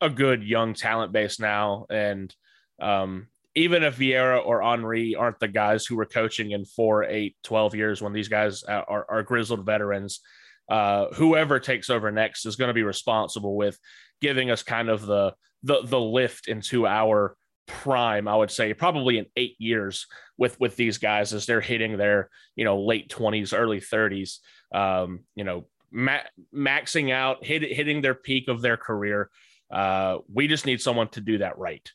a good young talent base now, and um, even if Vieira or Henry aren't the guys who were coaching in four, eight, 12 years when these guys are, are grizzled veterans, uh, whoever takes over next is going to be responsible with giving us kind of the the the lift into our prime i would say probably in eight years with with these guys as they're hitting their you know late 20s early 30s um you know ma- maxing out, hit, hitting their peak of their career. Uh, we just need someone to do that right.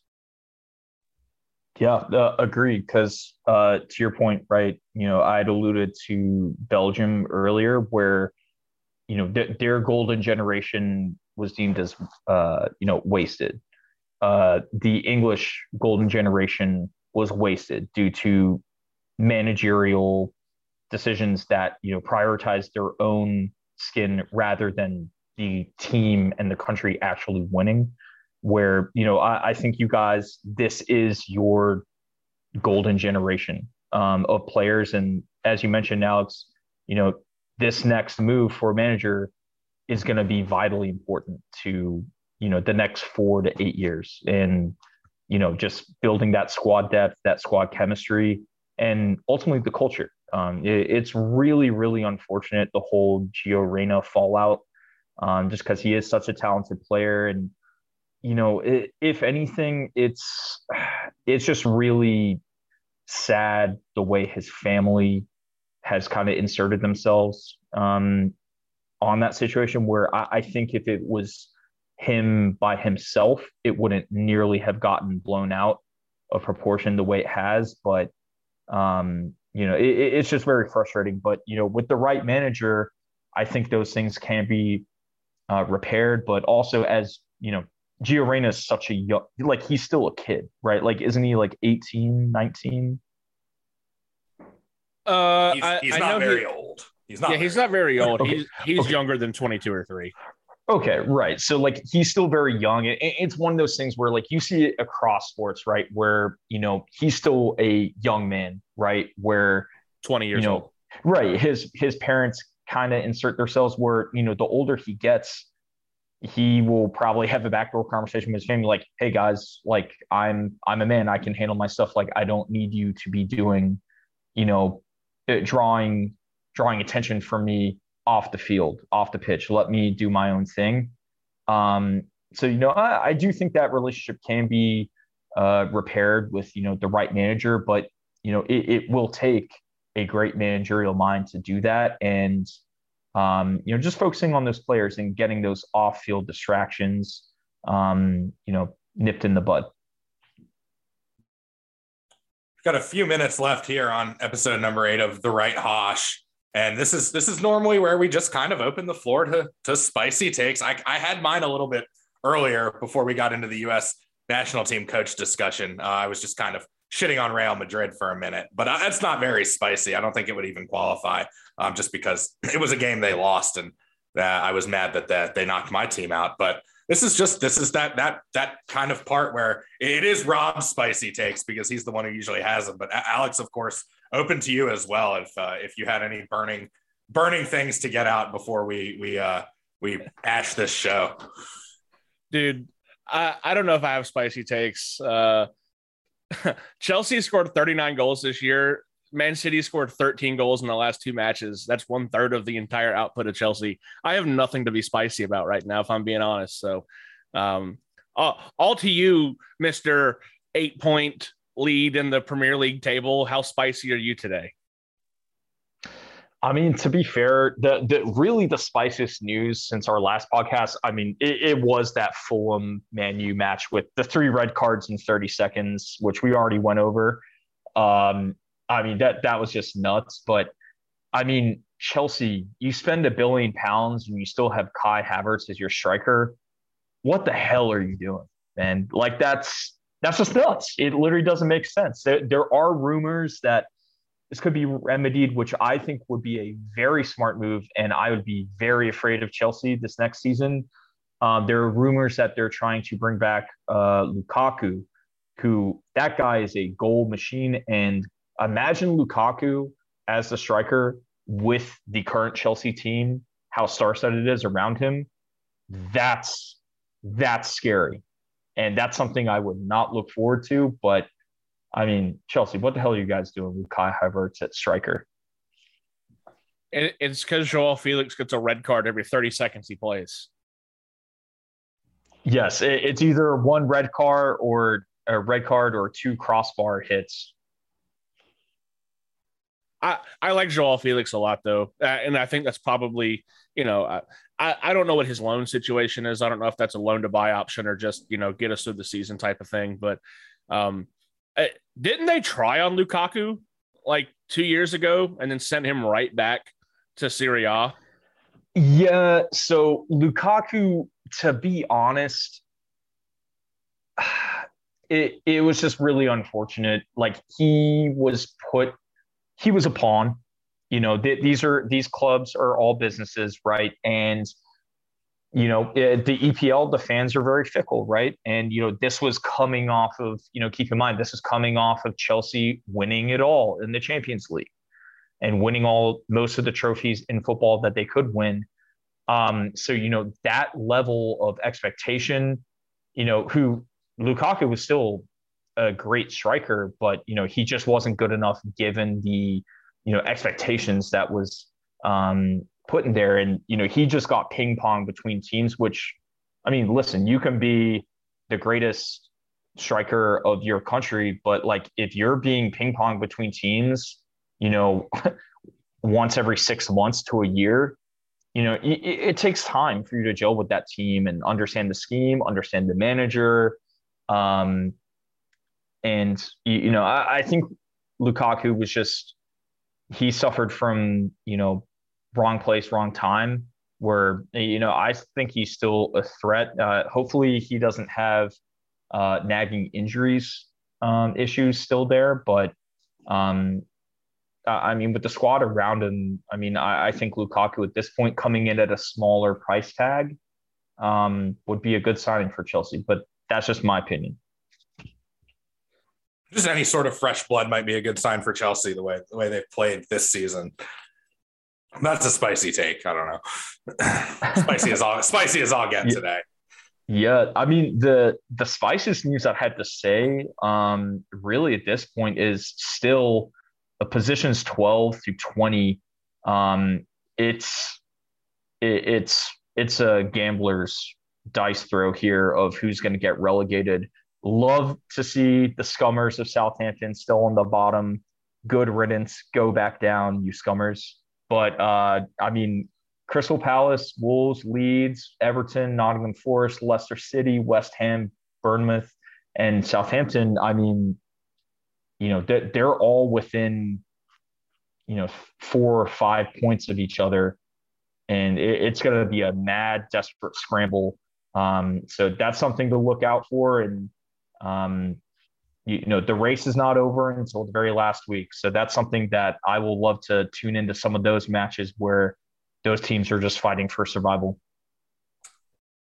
Yeah, uh, agreed. Because uh, to your point, right? You know, I'd alluded to Belgium earlier, where you know th- their golden generation was deemed as uh, you know wasted. Uh, the English golden generation was wasted due to managerial decisions that you know prioritized their own skin rather than the team and the country actually winning where you know I, I think you guys this is your golden generation um, of players, and as you mentioned, Alex, you know this next move for a manager is going to be vitally important to you know the next four to eight years, and you know just building that squad depth, that squad chemistry, and ultimately the culture. Um, it, it's really really unfortunate the whole Gio Reyna fallout, um, just because he is such a talented player and you know, it, if anything, it's it's just really sad the way his family has kind of inserted themselves um, on that situation. Where I, I think if it was him by himself, it wouldn't nearly have gotten blown out of proportion the way it has. But um, you know, it, it's just very frustrating. But you know, with the right manager, I think those things can be uh, repaired. But also, as you know, Gio Reyna is such a young, like he's still a kid, right? Like, isn't he like 18, 19? Uh, he's, he's I not know very he, old. He's not. Yeah, he's not very old. Okay. He's he's Okay. younger than 22 or 3. Okay, right. So like he's still very young. It, it's one of those things where like you see it across sports, right? Where you know he's still a young man, right? Where 20 years you know, old. right? His his parents kind of insert themselves where you know the older he gets, he will probably have a backdoor conversation with his family, like, "Hey guys, like I'm I'm a man. I can handle my stuff. Like I don't need you to be doing, you know, drawing drawing attention from me off the field, off the pitch. Let me do my own thing." Um, so you know, I, I do think that relationship can be uh, repaired with you know the right manager, but you know it, it will take a great managerial mind to do that, and um, you know just focusing on those players and getting those off-field distractions, um, you know, nipped in the bud. Got a few minutes left here on episode number eight of the Right Haash. And this is this is normally where we just kind of open the floor to to spicy takes. I, I had mine a little bit earlier before we got into the us national team coach discussion. Uh, i was just kind of shitting on real madrid for a minute but uh, that's not very spicy. I don't think it would even qualify um, just because it was a game they lost and uh, i was mad that, that they knocked my team out. But this is just this is that that that kind of part where it is Rob's spicy takes because he's the one who usually has them. But Alex, of course, open to you as well if uh, if you had any burning burning things to get out before we we uh, we ash this show. Dude, I, I don't know if I have spicy takes. Uh, Chelsea scored 39 goals this year. Man City scored 13 goals in the last two matches. That's one third of the entire output of Chelsea. I have nothing to be spicy about right now, if I'm being honest. So, um, all, all to you, Mister Eight Point Lead in the Premier League table. How spicy are you today? I mean, to be fair, the the really the spiciest news since our last podcast. I mean, it, it was that Fulham Man U match with the three red cards in 30 seconds, which we already went over. Um, I mean, that that was just nuts. But I mean, Chelsea, you spend a billion pounds and you still have Kai Havertz as your striker. What the hell are you doing, man? Like that's that's just nuts. It literally doesn't make sense. There, there are rumors that this could be remedied, which I think would be a very smart move, and I would be very afraid of Chelsea this next season. Um, there are rumors that they're trying to bring back uh, Lukaku, who that guy is a goal machine, and imagine Lukaku as the striker with the current Chelsea team, how star-studded it is around him. That's that's scary, and that's something I would not look forward to. But I mean, Chelsea, what the hell are you guys doing with Kai Havertz at striker? It, it's because João Félix gets a red card every 30 seconds he plays. Yes, it, it's either one red card or a red card or two crossbar hits. I, I like João Félix a lot though, uh, and I think that's probably you know I, I don't know what his loan situation is. I don't know if that's a loan to buy option or just you know get us through the season type of thing. But um, eh, didn't they try on Lukaku like two years ago and then send him right back to Serie A? Yeah. So Lukaku, to be honest, it it was just really unfortunate. Like he was put, he was a pawn. You know, th- these are these clubs are all businesses, right? And you know, it, the EPL, the fans are very fickle, right? And you know, this was coming off of, you know, keep in mind, this is coming off of Chelsea winning it all in the Champions League and winning all most of the trophies in football that they could win. Um, so you know that level of expectation, you know, who Lukaku was still a great striker, but you know he just wasn't good enough given the you know expectations that was um, put in there, and you know he just got ping pong between teams. Which, I mean, listen, you can be the greatest striker of your country, but like if you're being ping pong between teams, you know, once every six months to a year, you know, it, it, takes time for you to gel with that team and understand the scheme, understand the manager. Um, and, you, you know, I, I think Lukaku was just, he suffered from, you know, wrong place, wrong time. Where, you know, I think he's still a threat. Uh, hopefully, he doesn't have uh, nagging injuries um, issues still there. But um, I mean, with the squad around him, I mean, I, I, think Lukaku at this point coming in at a smaller price tag um, would be a good signing for Chelsea. But that's just my opinion. Just any sort of fresh blood might be a good sign for Chelsea. The way the way they've played this season. That's a spicy take. I don't know. spicy as all spicy as I'll get yeah. today. Yeah, I mean the the spiciest news I've had to say, um, really at this point is still positions 12 through 20 um, it's it, it's it's a gambler's dice throw here of who's going to get relegated love to see the scummers of southampton still on the bottom. Good riddance go back down you scummers. But uh, i mean crystal palace wolves leeds everton nottingham forest leicester city west ham bournemouth and southampton i mean you know they're, they're all within you know four or five points of each other. And it, it's going to be a mad desperate scramble. Um, so that's something to look out for. And um, you, you, know the race is not over until the very last week. So that's something that i will love to tune into some of those matches where those teams are just fighting for survival.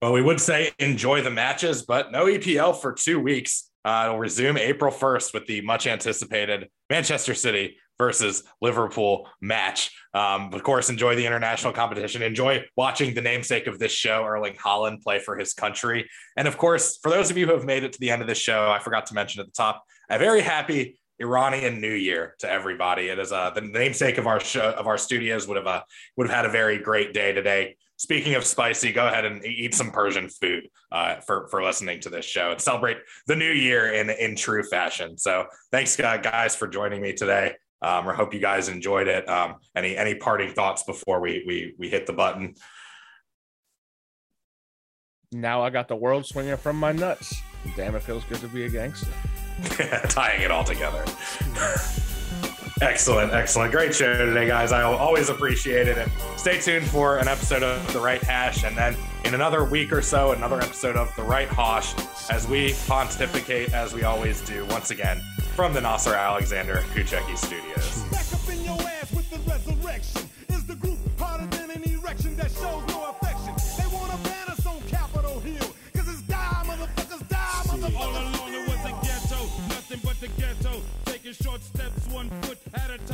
Well we would say enjoy the matches but no epl for two weeks. Uh, it'll resume April 1st with the much anticipated Manchester City versus Liverpool match. Um, of course, enjoy the international competition. Enjoy watching the namesake of this show, Erling Haaland, play for his country. And of course, for those of you who have made it to the end of this show, I forgot to mention at the top, a very happy Iranian New Year to everybody. It is uh, the namesake of our show of our studios would have uh, would have had a very great day today. Speaking of spicy, go ahead and eat some Persian food uh, for for listening to this show and celebrate the new year in in true fashion. So thanks guys for joining me today. Um, I hope you guys enjoyed it. Um, any any parting thoughts before we we we hit the button? Now I got the world swinging from my nuts. Damn, it feels good to be a gangster. Tying it all together. Excellent, excellent. Great show today, guys. I always appreciate it. And stay tuned for an episode of The Right Haash. And then in another week or so, another episode of The Right Haash as we pontificate, as we always do, once again from the Nasser Alexander Kuchecki Studios. had a